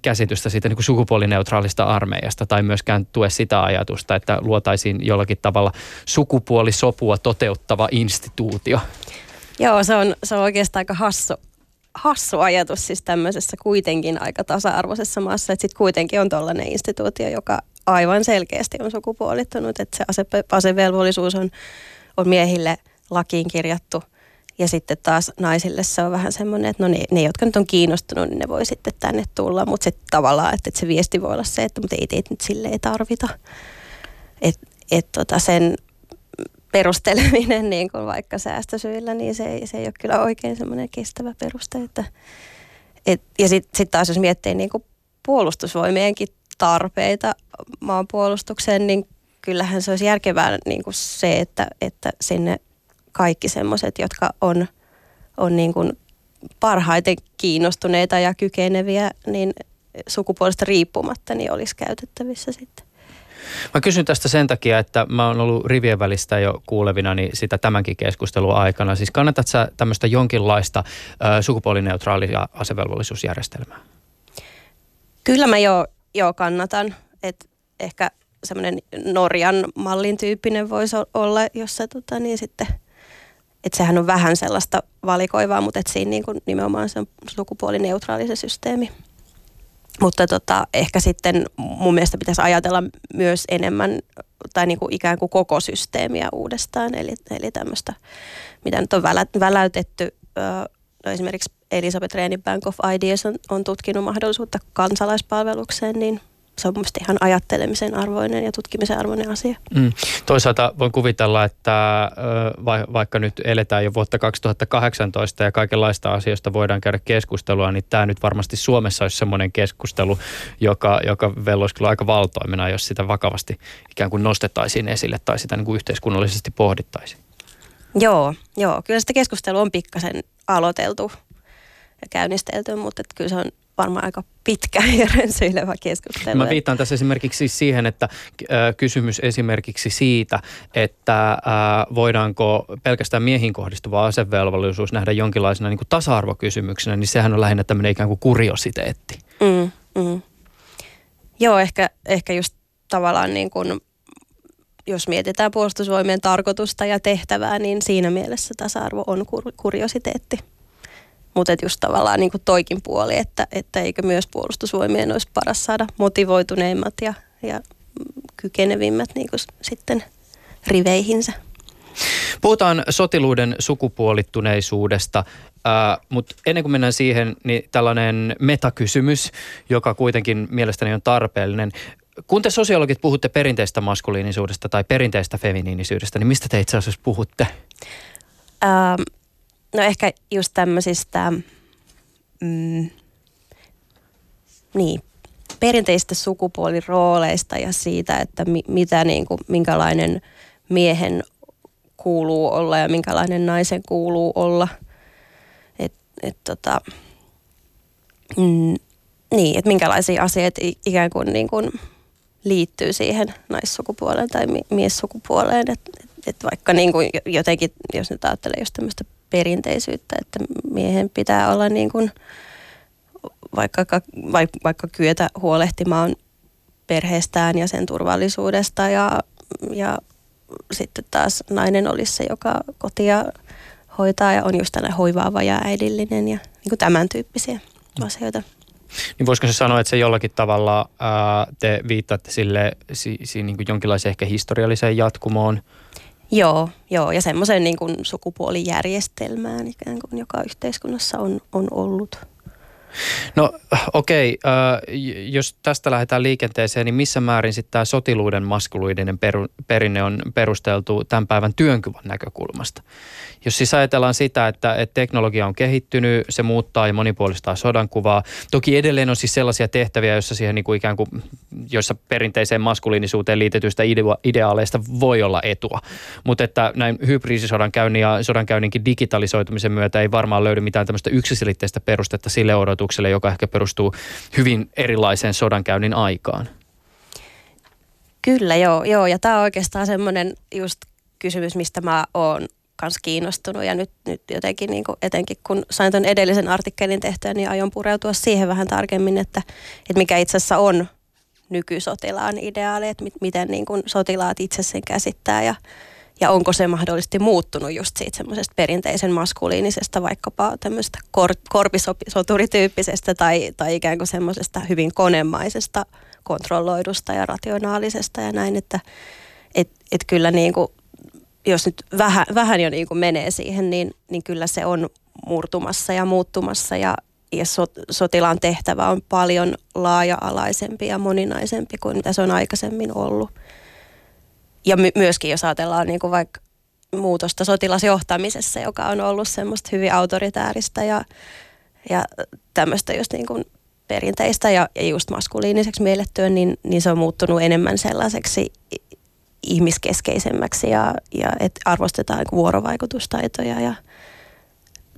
käsitystä siitä niin kuin sukupuolineutraalista armeijasta tai myöskään tue sitä ajatusta, että luotaisiin jollakin tavalla sukupuolisopua toteuttava instituutio. Joo, se on, se on oikeastaan aika hassu, hassu ajatus siis tämmöisessä kuitenkin aika tasa-arvoisessa maassa, että sitten kuitenkin on tällainen instituutio, joka aivan selkeästi on sukupuolittunut, että se ase, asevelvollisuus on, on miehille lakiin kirjattu ja sitten taas naisille se on vähän semmoinen, että no ne, ne jotka nyt on kiinnostunut, niin ne voi sitten tänne tulla, mutta sitten tavallaan, että, että se viesti voi olla se, että mutta ei teitä nyt sille ei tarvita. Että et tota sen perusteleminen niin kuin vaikka säästösyillä, niin se ei, se ei ole kyllä oikein semmoinen kestävä peruste. Että, et, ja sitten sit taas jos miettii niin kuin puolustusvoimienkin tarpeita maanpuolustukseen, niin kyllähän se olisi järkevää niin kuin se, että, että sinne kaikki semmoiset, jotka on, on niin kuin parhaiten kiinnostuneita ja kykeneviä, niin sukupuolesta riippumatta, niin olisi käytettävissä sitten. Mä kysyn tästä sen takia, että mä oon ollut rivien välistä jo kuulevina niin sitä tämänkin keskustelun aikana. Siis kannatat sä tämmöistä jonkinlaista ö, sukupuolineutraalia asevelvollisuusjärjestelmää? Kyllä mä jo, jo kannatan. Et ehkä semmoinen Norjan mallin tyyppinen voisi olla, jossa tota, niin sitten, että sehän on vähän sellaista valikoivaa, mutta että siinä niin kuin nimenomaan se on sukupuolineutraali se systeemi. Mutta tota, ehkä sitten mun mielestä pitäisi ajatella myös enemmän tai niin kuin ikään kuin koko systeemiä uudestaan. Eli, eli tämmöistä, mitä nyt on välä, väläytetty. No esimerkiksi Elisabeth Rehnin Bank of Ideas on, on tutkinut mahdollisuutta kansalaispalvelukseen, niin – se on mielestäni ihan ajattelemisen arvoinen ja tutkimisen arvoinen asia. Mm. Toisaalta voin kuvitella, että vaikka nyt eletään jo vuotta 2018 ja kaikenlaista asioista voidaan käydä keskustelua, niin tämä nyt varmasti Suomessa olisi semmoinen keskustelu, joka, joka velloisi kyllä aika valtoimena, jos sitä vakavasti ikään kuin nostettaisiin esille tai sitä niin kuin yhteiskunnallisesti pohdittaisiin. Joo, joo, kyllä sitä keskustelua on pikkasen aloiteltu ja käynnistelty, mutta kyllä se on varmaan aika pitkä *laughs* ja rönsyilevä keskustelu. Mä viittaan tässä esimerkiksi siihen, että kysymys esimerkiksi siitä, että voidaanko pelkästään miehiin kohdistuva asevelvollisuus nähdä jonkinlaisena niin kuin tasa-arvokysymyksenä, niin sehän on lähinnä tämmöinen ikään kuin kuriositeetti. Mm, mm. Joo, ehkä, ehkä just tavallaan niin kuin, jos mietitään puolustusvoimien tarkoitusta ja tehtävää, niin siinä mielessä tasa-arvo on kur- kuriositeetti. Mutta just tavallaan niin kuin toikin puoli, että, että eikö myös puolustusvoimien olisi paras saada motivoituneimmat ja, ja kykenevimmät niin kuin sitten riveihinsä. Puhutaan sotiluuden sukupuolittuneisuudesta, mutta ennen kuin mennään siihen, niin tällainen metakysymys, joka kuitenkin mielestäni on tarpeellinen. Kun te sosiologit puhutte perinteistä maskuliinisuudesta tai perinteistä feminiinisyydestä, niin mistä te itse asiassa puhutte? Ähm, No ehkä just tämmöisistä, mm, niin, perinteistä sukupuolirooleista ja siitä, että mi, mitä niin kuin, minkälainen miehen kuuluu olla ja minkälainen naisen kuuluu olla. Et, et tota, mm, niin, että minkälaisia asioita ikään kuin, niin kuin liittyy siihen naissukupuoleen tai miessukupuoleen. Että et, et vaikka niin kuin jotenkin, jos nyt ajattelee just tämmöistä perinteisyyttä, että miehen pitää olla niin kuin vaikka, vaikka kyetä huolehtimaan perheestään ja sen turvallisuudesta ja, ja sitten taas nainen olisi se, joka kotia hoitaa ja on just tällainen hoivaava ja äidillinen ja niin kuin tämän tyyppisiä asioita. Niin voisiko se sanoa, että se jollakin tavalla ää, te viittaatte sille si, si, niin kuin jonkinlaiseen ehkä historialliseen jatkumoon? Joo, joo ja semmoiseen niin kuin sukupuolijärjestelmään ikään kuin, joka yhteiskunnassa on, on ollut. No okei, okay, äh, jos tästä lähdetään liikenteeseen, niin missä määrin sitten tämä sotiluuden maskuluidinen peru, perinne on perusteltu tämän päivän työnkyvän näkökulmasta? Jos siis ajatellaan sitä, että, että teknologia on kehittynyt, se muuttaa ja monipuolistaa sodankuvaa. Toki edelleen on siis sellaisia tehtäviä, joissa siihen niin kuin ikään kuin, joissa perinteiseen maskuliinisuuteen liitetyistä ideaaleista voi olla etua. Mutta että näin hybridisodankäynnin ja sodankäynninkin digitalisoitumisen myötä ei varmaan löydy mitään tämmöistä yksiselitteistä perustetta sille odotukselle, joka ehkä perustuu hyvin erilaiseen sodankäynnin aikaan. Kyllä, joo. joo. Ja tämä on oikeastaan semmoinen just kysymys, mistä mä oon kanssa kiinnostunut ja nyt, nyt jotenkin niin kuin etenkin kun sain tuon edellisen artikkelin tehtyä, niin aion pureutua siihen vähän tarkemmin, että, että mikä itse asiassa on nykysotilaan ideaali, että miten niin kuin sotilaat itse sen käsittää ja, ja onko se mahdollisesti muuttunut just siitä semmoisesta perinteisen maskuliinisesta vaikkapa tämmöistä kor, korpisoturityyppisestä tai, tai ikään kuin semmoisesta hyvin konemaisesta kontrolloidusta ja rationaalisesta ja näin, että et, et kyllä niin kuin jos nyt vähän, vähän jo niin kuin menee siihen, niin, niin kyllä se on murtumassa ja muuttumassa ja, ja so, sotilaan tehtävä on paljon laaja-alaisempi ja moninaisempi kuin mitä se on aikaisemmin ollut. Ja my, myöskin jos ajatellaan niin kuin vaikka muutosta sotilasjohtamisessa, joka on ollut semmoista hyvin autoritääristä ja, ja tämmöistä just niin kuin perinteistä ja, ja just maskuliiniseksi miellettyä, niin, niin se on muuttunut enemmän sellaiseksi ihmiskeskeisemmäksi ja, ja että arvostetaan vuorovaikutustaitoja ja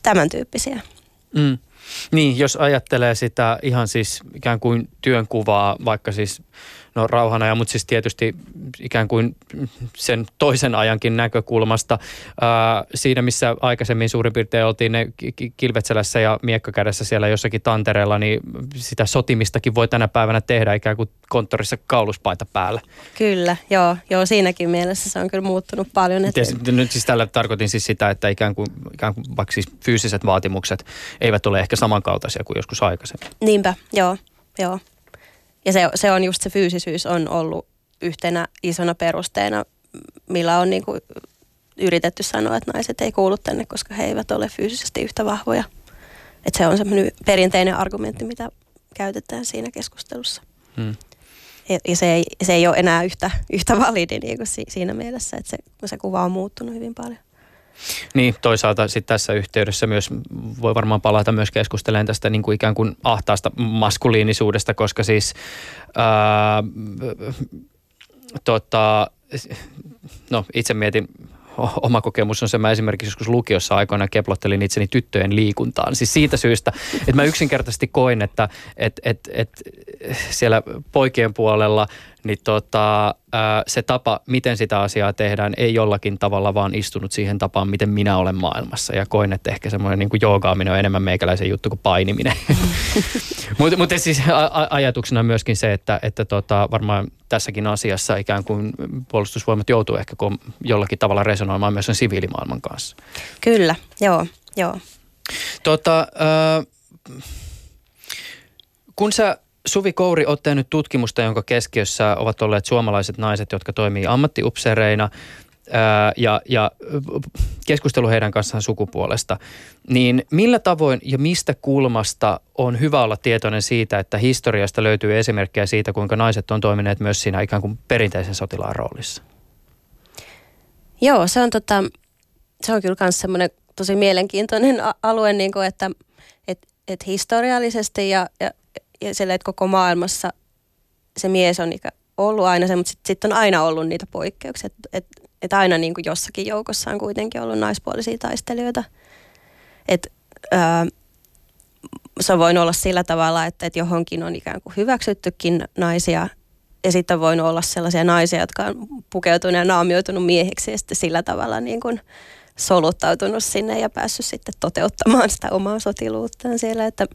tämän tyyppisiä. Mm. Niin, jos ajattelee sitä ihan siis ikään kuin työnkuvaa, vaikka siis no rauhana, mutta siis tietysti ikään kuin sen toisen ajankin näkökulmasta. Ää, siinä, missä aikaisemmin suurin piirtein oltiin ne kilvetselässä ja miekkakädessä siellä jossakin tantereella, niin sitä sotimistakin voi tänä päivänä tehdä ikään kuin konttorissa kauluspaita päällä. Kyllä, joo, joo siinäkin mielessä se on kyllä muuttunut paljon. Että... Ties, nyt siis tällä tarkoitin siis sitä, että ikään kuin, ikään kuin vaikka siis fyysiset vaatimukset eivät ole ehkä samankaltaisia kuin joskus aikaisemmin. Niinpä, joo, joo. Ja se, se on just se fyysisyys on ollut yhtenä isona perusteena, millä on niin kuin yritetty sanoa, että naiset ei kuulu tänne, koska he eivät ole fyysisesti yhtä vahvoja. Että se on semmoinen perinteinen argumentti, mitä käytetään siinä keskustelussa. Hmm. Ja, ja se, ei, se ei ole enää yhtä, yhtä validi niin kuin siinä mielessä, että se, se kuva on muuttunut hyvin paljon. Niin, toisaalta sitten tässä yhteydessä myös voi varmaan palata myös keskustelemaan tästä niin kuin ikään kuin ahtaasta maskuliinisuudesta, koska siis ää, tota, no itse mietin oma kokemus on se, mä esimerkiksi joskus lukiossa aikoina keplottelin itseni tyttöjen liikuntaan. Siis siitä syystä, että mä yksinkertaisesti koin, että et, et, et siellä poikien puolella niin tota, se tapa, miten sitä asiaa tehdään, ei jollakin tavalla vaan istunut siihen tapaan, miten minä olen maailmassa. Ja koin, että ehkä semmoinen niin joogaaminen on enemmän meikäläisen juttu kuin painiminen. *laughs* Mutta mut siis a- ajatuksena myöskin se, että, että tota, varmaan tässäkin asiassa ikään kuin puolustusvoimat joutuu ehkä jollakin tavalla resonoimaan myös sen siviilimaailman kanssa. Kyllä, joo, joo. Tota, äh, kun sä Suvi Kouri, olet tehnyt tutkimusta, jonka keskiössä ovat olleet suomalaiset naiset, jotka toimii ammattiupseereina ja, ja keskustelu heidän kanssaan sukupuolesta. Niin millä tavoin ja mistä kulmasta on hyvä olla tietoinen siitä, että historiasta löytyy esimerkkejä siitä, kuinka naiset on toimineet myös siinä ikään kuin perinteisen sotilaan roolissa? Joo, se on, tota, se on kyllä myös semmoinen tosi mielenkiintoinen alue, niin kuin, että et, et historiallisesti ja, ja ja sille, että koko maailmassa se mies on ikä ollut aina se, mutta sitten sit on aina ollut niitä poikkeuksia. Että et, et aina niin kuin jossakin joukossa on kuitenkin ollut naispuolisia taistelijoita. Et, ää, se voinut olla sillä tavalla, että, että johonkin on ikään kuin hyväksyttykin naisia ja sitten voinut olla sellaisia naisia, jotka on pukeutunut ja naamioitunut mieheksi ja sitten sillä tavalla niin kuin soluttautunut sinne ja päässyt sitten toteuttamaan sitä omaa sotiluuttaan siellä. Että,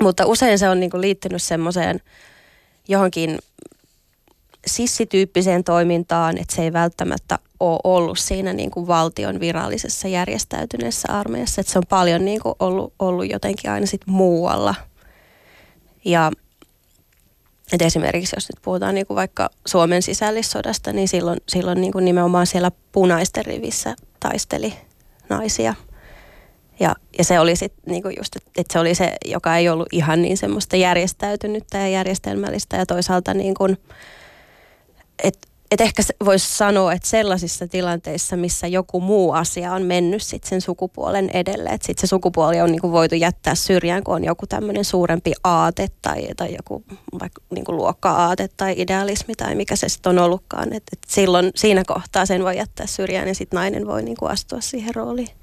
mutta usein se on niin kuin liittynyt semmoiseen johonkin sissityyppiseen toimintaan, että se ei välttämättä ole ollut siinä niin kuin valtion virallisessa järjestäytyneessä armeijassa. Että se on paljon niin kuin ollut, ollut jotenkin aina sit muualla. Ja et esimerkiksi jos nyt puhutaan niin kuin vaikka Suomen sisällissodasta, niin silloin, silloin niin kuin nimenomaan siellä punaisten rivissä taisteli naisia. Ja, ja se oli sitten niinku just, että et se oli se, joka ei ollut ihan niin semmoista järjestäytynyttä ja järjestelmällistä ja toisaalta niin kuin, että et ehkä voisi sanoa, että sellaisissa tilanteissa, missä joku muu asia on mennyt sit sen sukupuolen edelle, että sitten se sukupuoli on niinku voitu jättää syrjään, kun on joku tämmöinen suurempi aate tai, tai joku vaikka niinku luokka-aate tai idealismi tai mikä se sitten on ollutkaan. Et, et silloin siinä kohtaa sen voi jättää syrjään ja sitten nainen voi niinku astua siihen rooliin.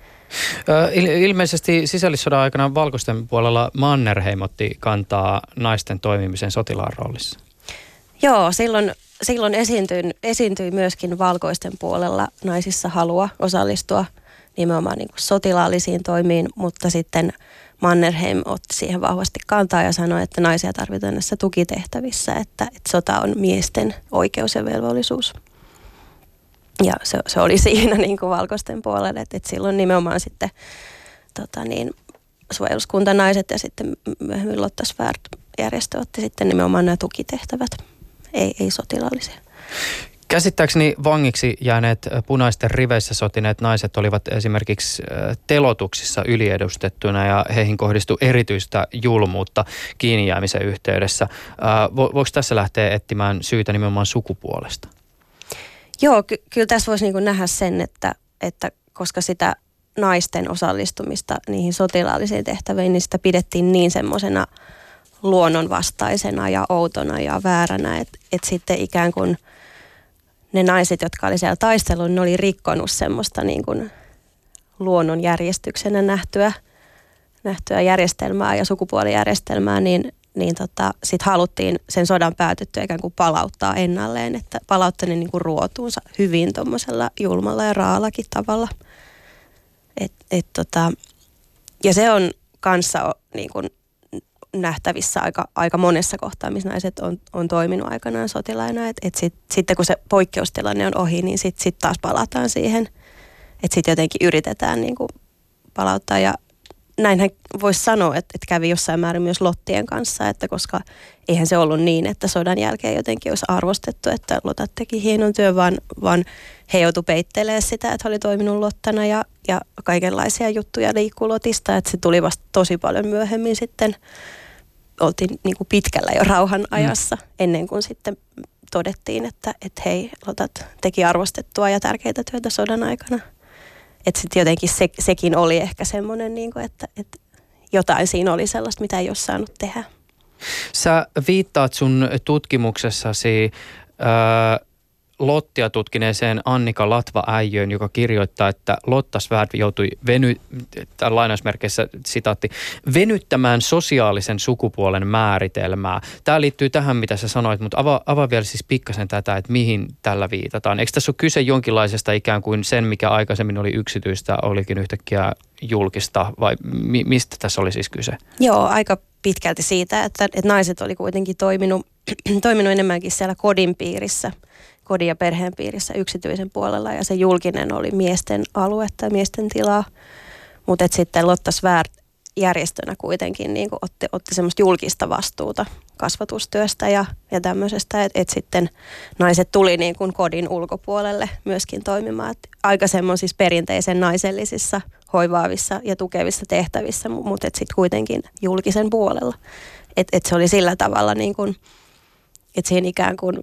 Ilmeisesti sisällissodan aikana valkoisten puolella Mannerheim otti kantaa naisten toimimisen sotilaan roolissa. Joo, silloin silloin esiintyi, esiintyi myöskin valkoisten puolella naisissa halua osallistua nimenomaan niin kuin sotilaallisiin toimiin, mutta sitten Mannerheim otti siihen vahvasti kantaa ja sanoi, että naisia tarvitaan näissä tukitehtävissä, että, että sota on miesten oikeus ja velvollisuus. Ja se, se oli *laughs* siinä niin kuin valkoisten puolella, että, että silloin nimenomaan sitten tota niin, suojeluskuntanaiset ja sitten myöhemmin Lotta järjestö otti sitten nimenomaan nämä tukitehtävät ei, ei sotilaallisia. Käsittääkseni vangiksi jääneet punaisten riveissä sotineet naiset olivat esimerkiksi telotuksissa yliedustettuna ja heihin kohdistui erityistä julmuutta kiinni jäämisen yhteydessä. Voiko tässä lähteä etsimään syytä nimenomaan sukupuolesta? Joo, ky- kyllä tässä voisi niin nähdä sen, että, että koska sitä naisten osallistumista niihin sotilaallisiin tehtäviin, niin sitä pidettiin niin semmoisena – luonnonvastaisena ja outona ja vääränä. Että et sitten ikään kuin ne naiset, jotka oli siellä taistellut, ne oli rikkonut semmoista niin kuin luonnonjärjestyksenä nähtyä, nähtyä järjestelmää ja sukupuolijärjestelmää, niin, niin tota, sitten haluttiin sen sodan päätyttyä ikään kuin palauttaa ennalleen, että palautti ne niin kuin ruotuunsa hyvin tuommoisella julmalla ja raallakin tavalla. Et, et tota, ja se on kanssa niin kuin nähtävissä aika, aika monessa kohtaa, missä naiset on, on toiminut aikanaan sotilaina. Et, et sit, sitten kun se poikkeustilanne on ohi, niin sitten sit taas palataan siihen. Että sitten jotenkin yritetään niin kuin palauttaa. Ja näinhän voisi sanoa, että, että kävi jossain määrin myös Lottien kanssa, että koska eihän se ollut niin, että sodan jälkeen jotenkin olisi arvostettu, että Lotat teki hienon työn, vaan, vaan he joutu peittelemään sitä, että oli toiminut Lottana ja, ja kaikenlaisia juttuja liikkuu Lotista, että se tuli vasta tosi paljon myöhemmin sitten oltiin niin kuin pitkällä jo rauhan mm. ajassa mm. ennen kuin sitten todettiin, että, että hei, Lotat teki arvostettua ja tärkeää työtä sodan aikana. Että sitten jotenkin se, sekin oli ehkä semmoinen, niin kuin, että, että jotain siinä oli sellaista, mitä ei ole saanut tehdä. Sä viittaat sun tutkimuksessasi äh, Lottia tutkineeseen Annika Latva-äijöön, joka kirjoittaa, että Lotta Svärd joutui veny, lainausmerkeissä sitaatti, venyttämään sosiaalisen sukupuolen määritelmää. Tämä liittyy tähän, mitä sä sanoit, mutta avaa, avaa vielä siis pikkasen tätä, että mihin tällä viitataan. Eikö tässä ole kyse jonkinlaisesta ikään kuin sen, mikä aikaisemmin oli yksityistä, olikin yhtäkkiä julkista, vai mi, mistä tässä oli siis kyse? Joo, aika pitkälti siitä, että, että naiset oli kuitenkin toiminut, *clears throat* toiminut enemmänkin siellä kodin piirissä – kodin ja perheen piirissä yksityisen puolella ja se julkinen oli miesten aluetta miesten tilaa. Mutta sitten Lotta Svärd järjestönä kuitenkin niin otti, otti semmoista julkista vastuuta kasvatustyöstä ja, ja tämmöisestä, että et sitten naiset tuli niin kuin kodin ulkopuolelle myöskin toimimaan. Et aika semmoisissa perinteisen naisellisissa hoivaavissa ja tukevissa tehtävissä, mutta sitten kuitenkin julkisen puolella. Että et se oli sillä tavalla niin kuin, että siihen ikään kuin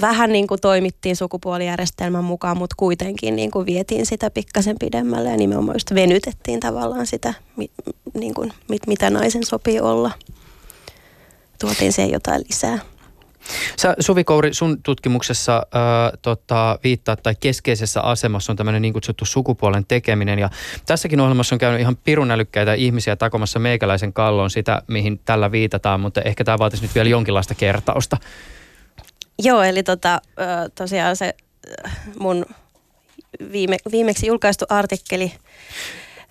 vähän niin kuin toimittiin sukupuolijärjestelmän mukaan, mutta kuitenkin niin kuin vietiin sitä pikkasen pidemmälle ja nimenomaan just venytettiin tavallaan sitä, niin kuin, mit, mitä naisen sopii olla. Tuotiin siihen jotain lisää. Sä Suvi Kouri, sun tutkimuksessa ää, tota, viittaa tai keskeisessä asemassa on tämmöinen niin kutsuttu sukupuolen tekeminen. Ja tässäkin ohjelmassa on käynyt ihan pirunälykkäitä ihmisiä takomassa meikäläisen kallon sitä, mihin tällä viitataan, mutta ehkä tämä vaatisi nyt vielä jonkinlaista kertausta. Joo, eli tota, tosiaan se mun viime, viimeksi julkaistu artikkeli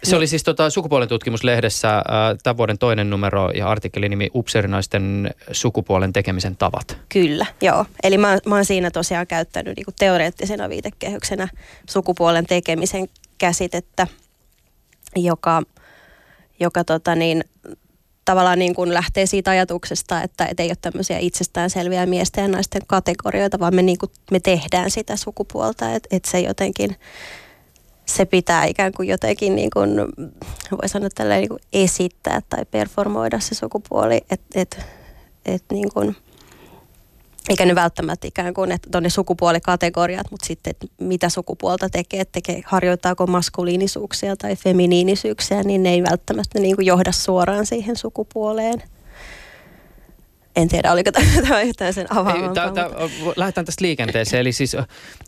Se oli siis tota, sukupuolen tutkimuslehdessä äh, tämän vuoden toinen numero ja artikkelin nimi Upseerinaisten sukupuolen tekemisen tavat. Kyllä, joo. Eli mä, mä oon siinä tosiaan käyttänyt niinku teoreettisena viitekehyksenä sukupuolen tekemisen käsitettä, joka, joka tota niin, tavallaan niin kuin lähtee siitä ajatuksesta, että, että ei ole tämmöisiä itsestäänselviä miesten ja naisten kategorioita, vaan me, niin kuin, me tehdään sitä sukupuolta, että, että se jotenkin se pitää ikään kuin jotenkin niin kuin, voi sanoa tälleen niin esittää tai performoida se sukupuoli, että et, et niin kuin, eikä ne välttämättä ikään kuin, että on ne sukupuolikategoriat, mutta sitten, että mitä sukupuolta tekee, että tekee, harjoittaako maskuliinisuuksia tai feminiinisyyksiä, niin ne ei välttämättä niin kuin johda suoraan siihen sukupuoleen. En tiedä, oliko tämä yhtään *laughs* sen avaavampaa. Lähdetään tästä liikenteeseen. Eli siis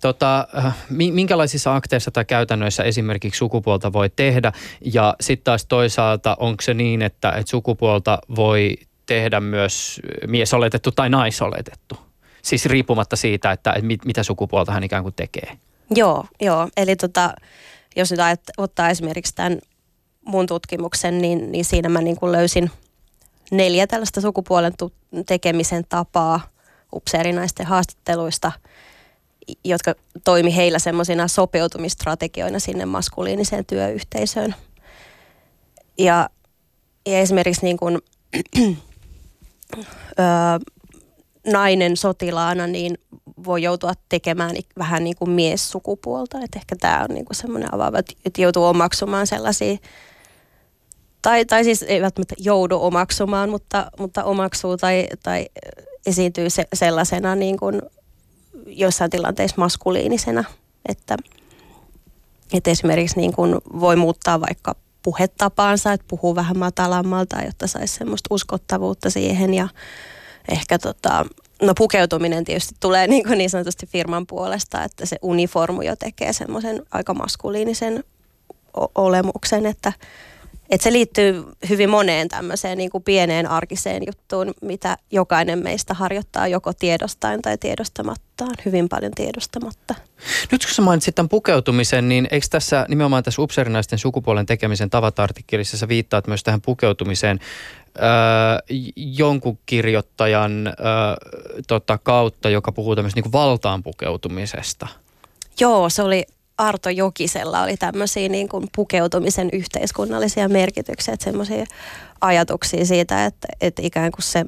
tota, minkälaisissa akteissa tai käytännöissä esimerkiksi sukupuolta voi tehdä? Ja sitten taas toisaalta, onko se niin, että, että sukupuolta voi tehdä myös miesoletettu tai naisoletettu? Siis riippumatta siitä, että mit, mitä sukupuolta hän ikään kuin tekee. Joo, joo. Eli tota, jos nyt ottaa esimerkiksi tämän mun tutkimuksen, niin, niin siinä mä niin kuin löysin neljä tällaista sukupuolen tekemisen tapaa upseerinaisten haastatteluista, jotka toimi heillä semmoisina sopeutumistrategioina sinne maskuliiniseen työyhteisöön. Ja, ja esimerkiksi niin kuin, ö, nainen sotilaana niin voi joutua tekemään vähän niin kuin miessukupuolta. Että ehkä tämä on niin semmoinen avaava, että joutuu omaksumaan sellaisia, tai, tai siis ei välttämättä joudu omaksumaan, mutta, mutta omaksuu tai, tai esiintyy se, sellaisena niin kuin jossain tilanteissa maskuliinisena, että, että esimerkiksi niin kuin voi muuttaa vaikka puhetapaansa, että puhuu vähän matalammalta, jotta saisi semmoista uskottavuutta siihen ja ehkä tota, no pukeutuminen tietysti tulee niin, kuin niin sanotusti firman puolesta, että se uniformu jo tekee semmoisen aika maskuliinisen o- olemuksen, että, että se liittyy hyvin moneen tämmöiseen niin kuin pieneen arkiseen juttuun, mitä jokainen meistä harjoittaa joko tiedostain tai tiedostamattaan, hyvin paljon tiedostamatta. Nyt kun sä mainitsit tämän pukeutumisen, niin eikö tässä nimenomaan tässä upseerinaisten sukupuolen tekemisen tavatartikkelissa sä viittaat myös tähän pukeutumiseen öö, jonkun kirjoittajan öö, tota, kautta, joka puhuu tämmöisestä niin valtaan pukeutumisesta? Joo, se oli Arto Jokisella oli tämmöisiä niin kuin pukeutumisen yhteiskunnallisia merkityksiä, että semmoisia ajatuksia siitä, että, että ikään kuin se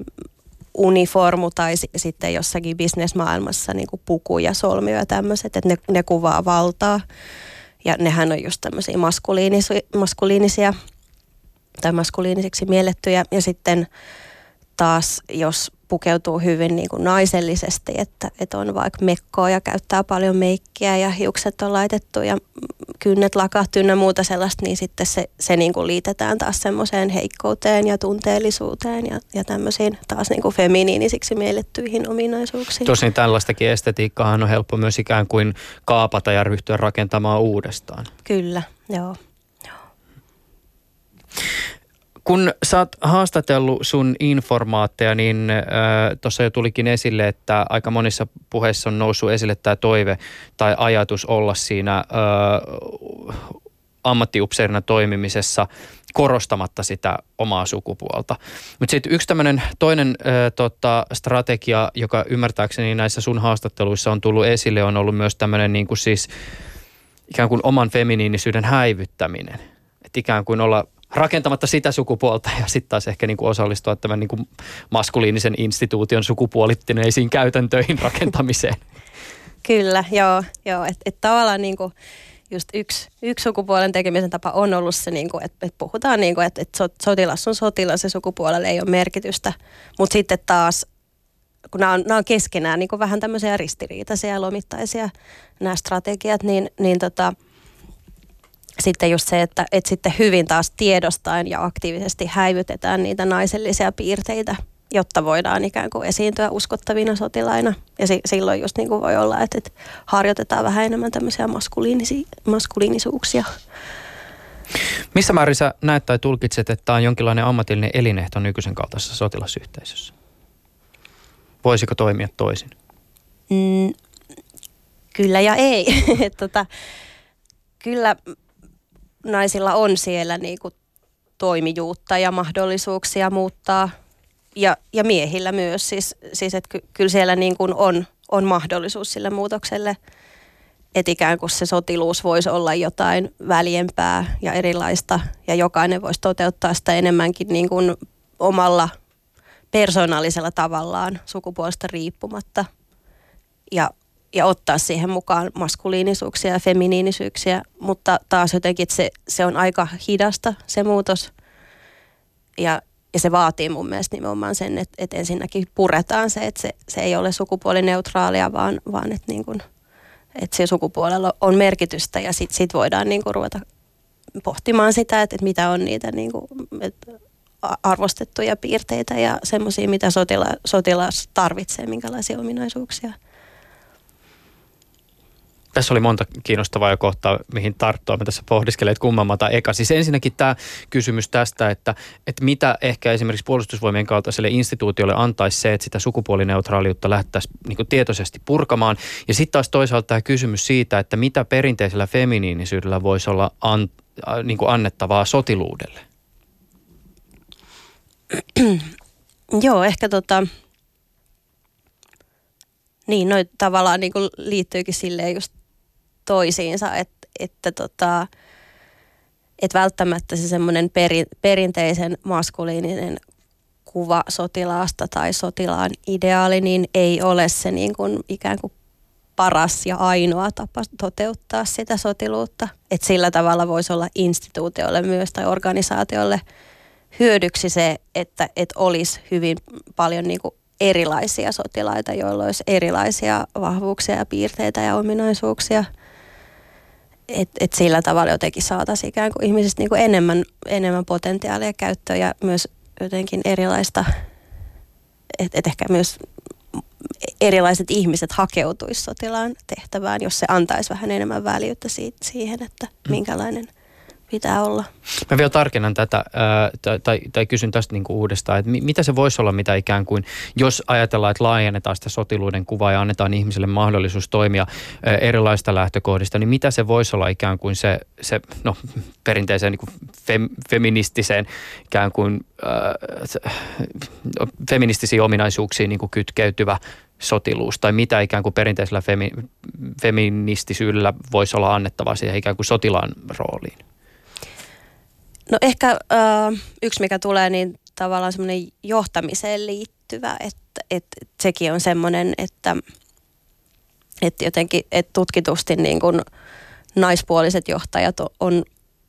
uniformu tai sitten jossakin bisnesmaailmassa niin kuin puku ja solmio ja tämmöiset, että ne, ne kuvaa valtaa. Ja nehän on just tämmöisiä maskuliinisi- maskuliinisia tai maskuliinisiksi miellettyjä. Ja sitten taas, jos pukeutuu hyvin niin kuin naisellisesti, että, että on vaikka mekkoa ja käyttää paljon meikkiä ja hiukset on laitettu ja kynnet lakahtu ja muuta sellaista, niin sitten se, se niin kuin liitetään taas semmoiseen heikkouteen ja tunteellisuuteen ja, ja tämmöisiin taas niin kuin feminiinisiksi miellettyihin ominaisuuksiin. Tosin tällaistakin estetiikkaa on helppo myös ikään kuin kaapata ja ryhtyä rakentamaan uudestaan. Kyllä, joo. Kun sä oot haastatellut sun informaatteja, niin tuossa jo tulikin esille, että aika monissa puheissa on noussut esille tämä toive tai ajatus olla siinä ammattiupseerina toimimisessa korostamatta sitä omaa sukupuolta. Mutta sitten yksi tämmöinen toinen äh, tota, strategia, joka ymmärtääkseni näissä sun haastatteluissa on tullut esille, on ollut myös tämmöinen niin siis ikään kuin oman feminiinisyyden häivyttäminen. Että ikään kuin olla rakentamatta sitä sukupuolta ja sitten taas ehkä niin kuin osallistua tämän niin kuin maskuliinisen instituution sukupuolittuneisiin käytäntöihin *laughs* rakentamiseen. Kyllä, joo. joo. Että et tavallaan niin kuin just yksi, yksi sukupuolen tekemisen tapa on ollut se, niin kuin, että, että puhutaan, niin kuin, että, että sotilas on sotilas ja sukupuolelle ei ole merkitystä. Mutta sitten taas, kun nämä on, nämä on keskenään niin kuin vähän tämmöisiä ristiriitaisia ja lomittaisia nämä strategiat, niin, niin tota, sitten just se, että, että sitten hyvin taas tiedostaen ja aktiivisesti häivytetään niitä naisellisia piirteitä, jotta voidaan ikään kuin esiintyä uskottavina sotilaina. Ja si- silloin just niin kuin voi olla, että, että harjoitetaan vähän enemmän tämmöisiä maskuliinisi- maskuliinisuuksia. Missä määrin sä näet tai tulkitset, että tämä on jonkinlainen ammatillinen elinehto nykyisen kaltaisessa sotilasyhteisössä? Voisiko toimia toisin? Mm, kyllä ja ei. *laughs* Tota, kyllä naisilla on siellä niin kuin toimijuutta ja mahdollisuuksia muuttaa ja, ja miehillä myös. Siis, siis että ky, kyllä siellä niin kuin on, on mahdollisuus sille muutokselle, että ikään kuin se sotiluus voisi olla jotain väljempää ja erilaista ja jokainen voisi toteuttaa sitä enemmänkin niin kuin omalla persoonallisella tavallaan sukupuolesta riippumatta ja, ja ottaa siihen mukaan maskuliinisuuksia ja feminiinisyyksiä, mutta taas jotenkin se, se on aika hidasta se muutos ja, ja se vaatii mun mielestä nimenomaan sen, että, että ensinnäkin puretaan se, että se, se ei ole sukupuolineutraalia, vaan, vaan että, niin kuin, että se sukupuolella on merkitystä ja sitten sit voidaan niin kuin ruveta pohtimaan sitä, että, että mitä on niitä niin kuin, että arvostettuja piirteitä ja semmoisia, mitä sotila, sotilas tarvitsee, minkälaisia ominaisuuksia. Tässä oli monta kiinnostavaa kohtaa, mihin tarttua. Mä tässä pohdiskelen, että kumman mata eka. Siis ensinnäkin tämä kysymys tästä, että, että mitä ehkä esimerkiksi puolustusvoimien kaltaiselle instituutiolle antaisi se, että sitä sukupuolineutraaliutta lähdettäisiin niin tietoisesti purkamaan. Ja sitten taas toisaalta tämä kysymys siitä, että mitä perinteisellä feminiinisyydellä voisi olla an, äh, niin annettavaa sotiluudelle. *clears throat* Joo, ehkä tota, niin, noin tavallaan niin kuin liittyykin silleen just toisiinsa, että, että tota, että välttämättä se semmoinen peri, perinteisen maskuliininen kuva sotilaasta tai sotilaan ideaali, niin ei ole se niin kuin ikään kuin paras ja ainoa tapa toteuttaa sitä sotiluutta. Että sillä tavalla voisi olla instituutiolle myös tai organisaatiolle hyödyksi se, että, että olisi hyvin paljon niin kuin erilaisia sotilaita, joilla olisi erilaisia vahvuuksia ja piirteitä ja ominaisuuksia. Että et sillä tavalla jotenkin saataisiin ikään kuin ihmisistä niin kuin enemmän, enemmän potentiaalia käyttöön ja myös jotenkin erilaista, että et ehkä myös erilaiset ihmiset hakeutuisi sotilaan tehtävään, jos se antaisi vähän enemmän väljyyttä siitä, siihen, että mm. minkälainen – pitää olla. Mä vielä tarkennan tätä tai, tai, tai kysyn tästä niin kuin uudestaan, että mitä se voisi olla, mitä ikään kuin, jos ajatellaan, että laajennetaan sitä sotiluuden kuvaa ja annetaan ihmiselle mahdollisuus toimia erilaista lähtökohdista, niin mitä se voisi olla ikään kuin se, se no, perinteiseen niin kuin fem, feministiseen ikään kuin ää, feministisiin ominaisuuksiin niin kuin kytkeytyvä sotiluus tai mitä ikään kuin perinteisellä femi, feministisyydellä voisi olla annettava siihen ikään kuin sotilaan rooliin? No ehkä äh, yksi, mikä tulee, niin tavallaan semmoinen johtamiseen liittyvä, että, että sekin on semmoinen, että, että jotenkin että tutkitusti niin kuin naispuoliset johtajat on,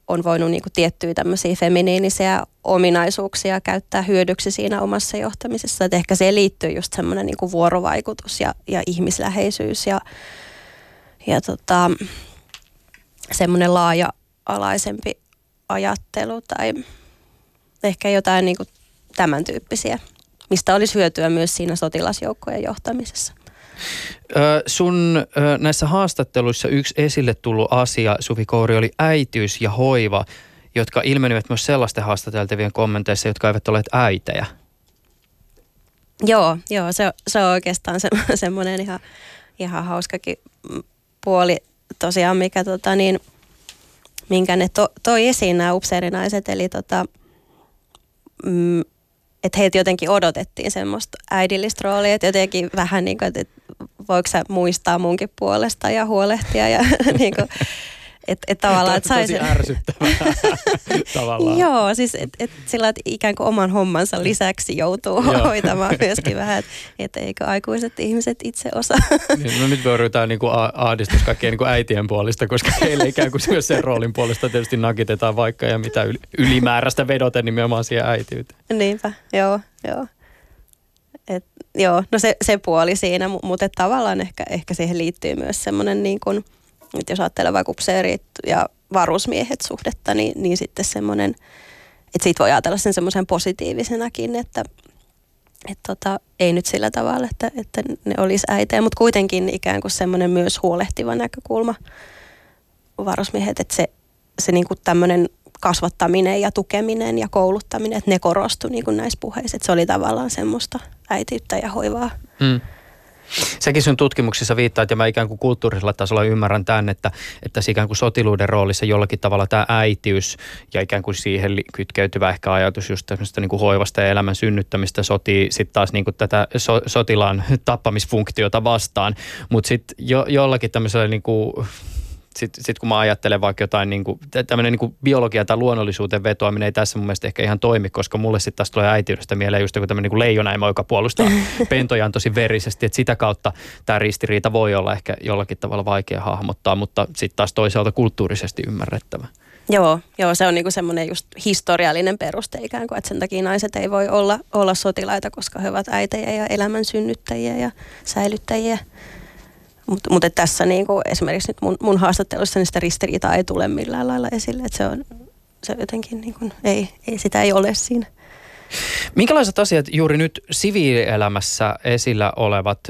on voinut niin kuin tiettyjä tämmöisiä feminiinisiä ominaisuuksia käyttää hyödyksi siinä omassa johtamisessa. Että ehkä siihen liittyy just semmoinen niin kuin vuorovaikutus ja, ja ihmisläheisyys ja, ja tota, semmoinen laaja-alaisempi ajattelu tai ehkä jotain niin kuin tämän tyyppisiä, mistä olisi hyötyä myös siinä sotilasjoukkojen johtamisessa. Ö, sun ö, näissä haastatteluissa yksi esille tullut asia, Suvi Kouri, oli äityys ja hoiva, jotka ilmenivät myös sellaisten haastateltavien kommenteissa, jotka eivät ole äitejä. Joo, joo se, se on oikeastaan se, *laughs* semmoinen ihan, ihan hauskakin puoli tosiaan, mikä tota niin – minkä ne to, toi esiin nämä upseerinaiset, eli tota, mm, että heitä jotenkin odotettiin semmoista äidillistä roolia, että jotenkin vähän niin kuin, että voiko sä muistaa munkin puolesta ja huolehtia ja *laughs* niin kuin, että et tavallaan, että saisi... Tosi ärsyttävää *laughs* tavallaan. Joo, siis et, et sillä että ikään kuin oman hommansa lisäksi joutuu hoitamaan myöskin vähän, että et eikö aikuiset ihmiset itse osaa. niin, no nyt vyörytään niin kuin ahdistus kaikkien niin kuin äitien puolesta, koska heille ikään kuin myös sen roolin puolesta tietysti nakitetaan vaikka ja mitä ylimääräistä vedoten nimenomaan siihen äitiyteen. Niinpä, joo, joo. Et, joo, no se, se puoli siinä, mutta tavallaan ehkä, ehkä siihen liittyy myös semmoinen niin kuin – että jos ajattelee vaikka upseerit ja varusmiehet suhdetta, niin, niin sitten semmoinen, että siitä voi ajatella sen semmoisen positiivisenakin, että et tota, ei nyt sillä tavalla, että, että ne olisi äitejä, mutta kuitenkin ikään kuin semmoinen myös huolehtiva näkökulma varusmiehet, että se, se niin kuin tämmöinen kasvattaminen ja tukeminen ja kouluttaminen, että ne korostui niin kuin näissä puheissa, että se oli tavallaan semmoista äitiyttä ja hoivaa. Mm. Sekin sun tutkimuksissa viittaa, että mä ikään kuin kulttuurisella tasolla ymmärrän tämän, että, että se ikään kuin sotiluuden roolissa jollakin tavalla tämä äitiys ja ikään kuin siihen kytkeytyvä ehkä ajatus just tämmöistä niin kuin hoivasta ja elämän synnyttämistä sotii sitten taas niin kuin tätä so, sotilaan tappamisfunktiota vastaan. Mutta sitten jo, jollakin tämmöisellä niin kuin sitten sit kun mä ajattelen vaikka jotain niin kuin, tämmöinen niin kuin biologia tai luonnollisuuteen vetoaminen ei tässä mun mielestä ehkä ihan toimi, koska mulle sitten taas tulee äitiydestä mieleen just joku tämmöinen niin leijonaimo, joka puolustaa *laughs* pentojaan tosi verisesti, että sitä kautta tämä ristiriita voi olla ehkä jollakin tavalla vaikea hahmottaa, mutta sitten taas toisaalta kulttuurisesti ymmärrettävä. Joo, joo, se on niinku semmoinen just historiallinen peruste ikään kuin, että sen takia naiset ei voi olla, olla sotilaita, koska he ovat äitejä ja elämän synnyttäjiä ja säilyttäjiä. Mutta mut tässä niinku esimerkiksi nyt mun, mun haastattelussa niin sitä ristiriitaa ei tule millään lailla esille, että se on se jotenkin niinku, ei, ei, sitä ei ole siinä. Minkälaiset asiat juuri nyt siviilielämässä esillä olevat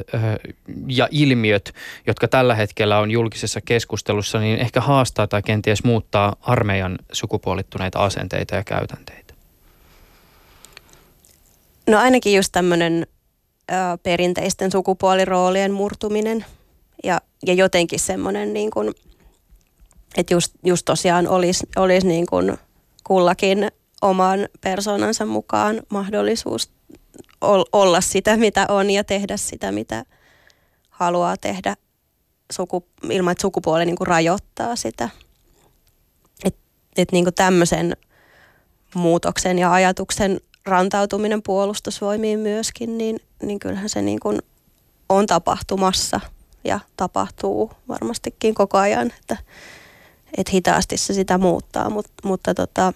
ja ilmiöt, jotka tällä hetkellä on julkisessa keskustelussa, niin ehkä haastaa tai kenties muuttaa armeijan sukupuolittuneita asenteita ja käytänteitä? No ainakin just tämmöinen perinteisten sukupuoliroolien murtuminen – ja, ja jotenkin semmoinen niin kuin, että just, just tosiaan olisi, olisi niin kuin kullakin oman persoonansa mukaan mahdollisuus olla sitä, mitä on ja tehdä sitä, mitä haluaa tehdä suku, ilman, että sukupuoli niin kuin rajoittaa sitä. Että et niin kuin tämmöisen muutoksen ja ajatuksen rantautuminen puolustusvoimiin myöskin, niin, niin kyllähän se niin kuin on tapahtumassa – ja tapahtuu varmastikin koko ajan, että, että hitaasti se sitä muuttaa, Mut, mutta tota,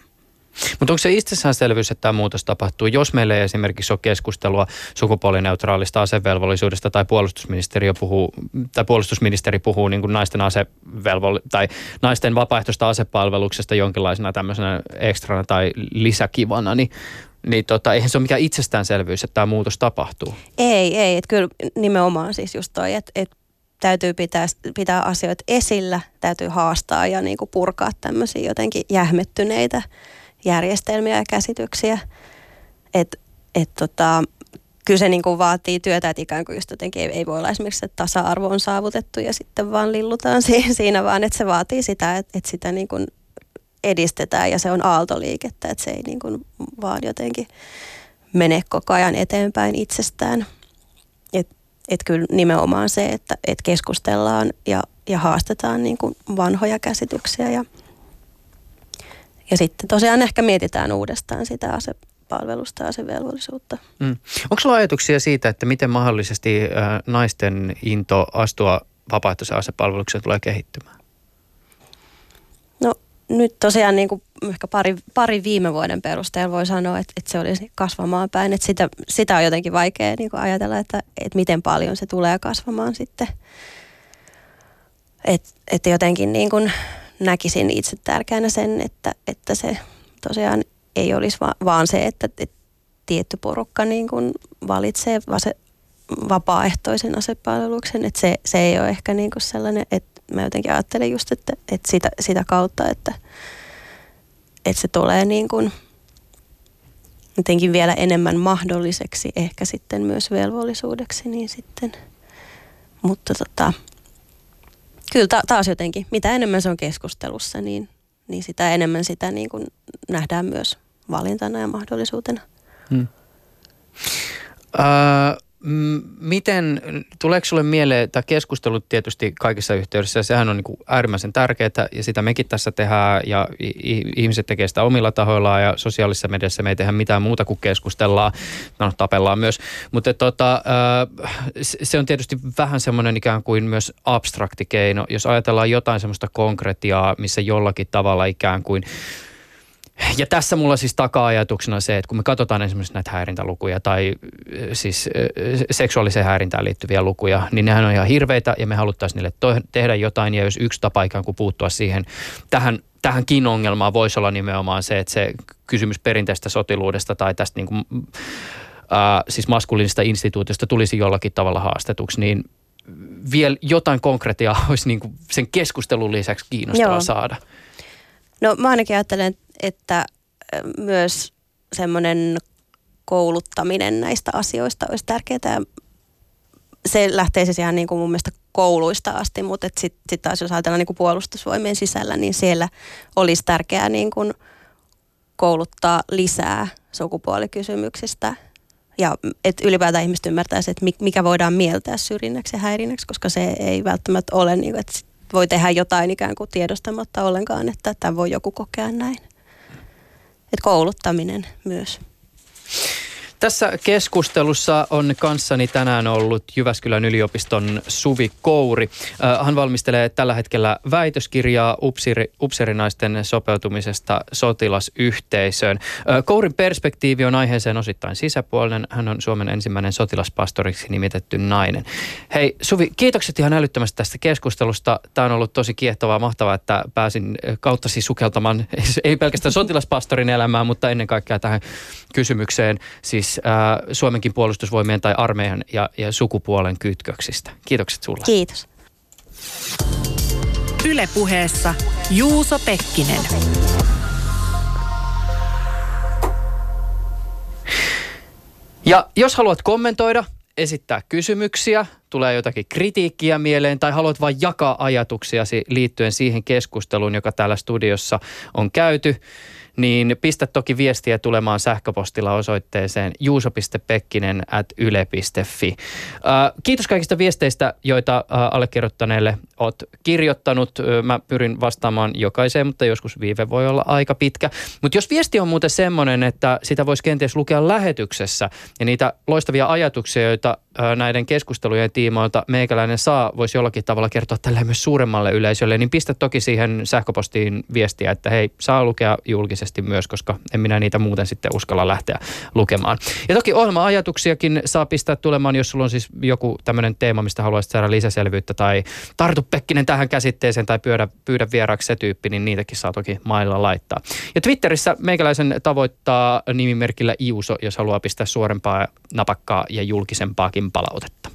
mutta onko se itsestäänselvyys, että tämä muutos tapahtuu, jos meillä ei esimerkiksi ole keskustelua sukupuolineutraalista asevelvollisuudesta tai puolustusministeriö puhuu, tai puolustusministeri puhuu niin kuin naisten, asevelvol- tai naisten vapaaehtoista asepalveluksesta jonkinlaisena tämmöisenä ekstrana tai lisäkivana, niin niin tota, eihän se ole mikään itsestäänselvyys, että tämä muutos tapahtuu. Ei, ei. Että kyllä nimenomaan siis just toi, että, että täytyy pitää, pitää asioita esillä, täytyy haastaa ja niin kuin purkaa tämmöisiä jotenkin jähmettyneitä järjestelmiä ja käsityksiä. Että et tota, kyllä se niin kuin vaatii työtä, että ikään kuin just jotenkin ei, ei voi olla esimerkiksi, että tasa-arvo on saavutettu ja sitten vaan lillutaan *laughs* siinä, vaan että se vaatii sitä, että, että sitä niin kuin edistetään ja se on aaltoliikettä, että se ei niin kuin vaan jotenkin mene koko ajan eteenpäin itsestään. Että kyllä nimenomaan se, että, että keskustellaan ja, ja haastetaan niin kuin vanhoja käsityksiä ja, ja sitten tosiaan ehkä mietitään uudestaan sitä asepalvelusta ja asevelvollisuutta. Mm. Onko sulla ajatuksia siitä, että miten mahdollisesti äh, naisten into astua vapaaehtoisen asepalvelukseen tulee kehittymään? nyt tosiaan niin kuin ehkä pari, pari viime vuoden perusteella voi sanoa, että, että se olisi kasvamaan päin. Että sitä, sitä on jotenkin vaikea niin kuin ajatella, että, että miten paljon se tulee kasvamaan sitten. Et, että jotenkin niin kuin näkisin itse tärkeänä sen, että, että se tosiaan ei olisi va, vaan se, että, että tietty porukka niin kuin valitsee vase, vapaaehtoisen asepalveluksen. Että se, se ei ole ehkä niin kuin sellainen, että mä jotenkin ajattelen just, että, että sitä, sitä kautta, että, että se tulee niin kuin jotenkin vielä enemmän mahdolliseksi, ehkä sitten myös velvollisuudeksi, niin sitten, mutta tota, kyllä ta- taas jotenkin, mitä enemmän se on keskustelussa, niin, niin sitä enemmän sitä niin kuin nähdään myös valintana ja mahdollisuutena. Hmm. Uh, Miten, tuleeko sinulle mieleen, tämä keskustelu tietysti kaikissa yhteydessä, sehän on niin kuin äärimmäisen tärkeää ja sitä mekin tässä tehdään ja ihmiset tekee sitä omilla tahoillaan ja sosiaalisessa mediassa me ei tehdä mitään muuta kuin keskustellaan, no tapellaan myös, mutta tota, se on tietysti vähän semmoinen ikään kuin myös abstrakti keino, jos ajatellaan jotain semmoista konkretiaa, missä jollakin tavalla ikään kuin ja tässä mulla siis taka-ajatuksena se, että kun me katsotaan esimerkiksi näitä häirintälukuja tai siis seksuaaliseen häirintään liittyviä lukuja, niin nehän on ihan hirveitä ja me haluttaisiin niille to- tehdä jotain. Ja jos yksi tapa ikään kuin puuttua siihen, tähän, tähänkin ongelmaan voisi olla nimenomaan se, että se kysymys perinteistä sotiluudesta tai tästä niin kuin, äh, siis maskuliinista instituutiosta tulisi jollakin tavalla haastetuksi, niin vielä jotain konkretiaa *laughs* olisi niin kuin sen keskustelun lisäksi kiinnostavaa Joo. saada. No mä ainakin ajattelen, että myös semmoinen kouluttaminen näistä asioista olisi tärkeää. se lähtee siis ihan niin kuin mun mielestä kouluista asti, mutta sitten sit taas jos ajatellaan niin kuin puolustusvoimien sisällä, niin siellä olisi tärkeää niin kuin kouluttaa lisää sukupuolikysymyksistä ja että ylipäätään ihmiset ymmärtäisi, että mikä voidaan mieltää syrjinnäksi ja häirinnäksi, koska se ei välttämättä ole, niin että voi tehdä jotain ikään kuin tiedostamatta ollenkaan, että tämä voi joku kokea näin. Että kouluttaminen myös. Tässä keskustelussa on kanssani tänään ollut Jyväskylän yliopiston Suvi Kouri. Hän valmistelee tällä hetkellä väitöskirjaa upsiri, upserinaisten sopeutumisesta sotilasyhteisöön. Kourin perspektiivi on aiheeseen osittain sisäpuolinen. Hän on Suomen ensimmäinen sotilaspastoriksi nimitetty nainen. Hei Suvi, kiitokset ihan älyttömästi tästä keskustelusta. Tämä on ollut tosi kiehtovaa, mahtavaa, että pääsin kauttasi sukeltamaan *laughs* ei pelkästään sotilaspastorin elämään, mutta ennen kaikkea tähän kysymykseen. Siis äh, Suomenkin puolustusvoimien tai armeijan ja, ja sukupuolen kytköksistä. Kiitokset sulle. Kiitos. Ylepuheessa Juuso Pekkinen. Ja jos haluat kommentoida, esittää kysymyksiä, tulee jotakin kritiikkiä mieleen tai haluat vain jakaa ajatuksiasi liittyen siihen keskusteluun, joka täällä studiossa on käyty, niin pistä toki viestiä tulemaan sähköpostilla osoitteeseen juuso.pekkinen at yle.fi. Kiitos kaikista viesteistä, joita allekirjoittaneelle olet kirjoittanut. Mä pyrin vastaamaan jokaiseen, mutta joskus viive voi olla aika pitkä. Mutta jos viesti on muuten semmoinen, että sitä voisi kenties lukea lähetyksessä ja niitä loistavia ajatuksia, joita näiden keskustelujen tiimoilta meikäläinen saa, voisi jollakin tavalla kertoa tällä myös suuremmalle yleisölle, niin pistä toki siihen sähköpostiin viestiä, että hei, saa lukea julkisesti myös, koska en minä niitä muuten sitten uskalla lähteä lukemaan. Ja toki ohjelma-ajatuksiakin saa pistää tulemaan, jos sulla on siis joku tämmöinen teema, mistä haluaisit saada lisäselvyyttä tai tartu Pekkinen tähän käsitteeseen tai pyydä, pyydä vieraaksi se tyyppi, niin niitäkin saa toki mailla laittaa. Ja Twitterissä meikäläisen tavoittaa nimimerkillä Iuso, jos haluaa pistää suorempaa, napakkaa ja julkisempaakin palautetta.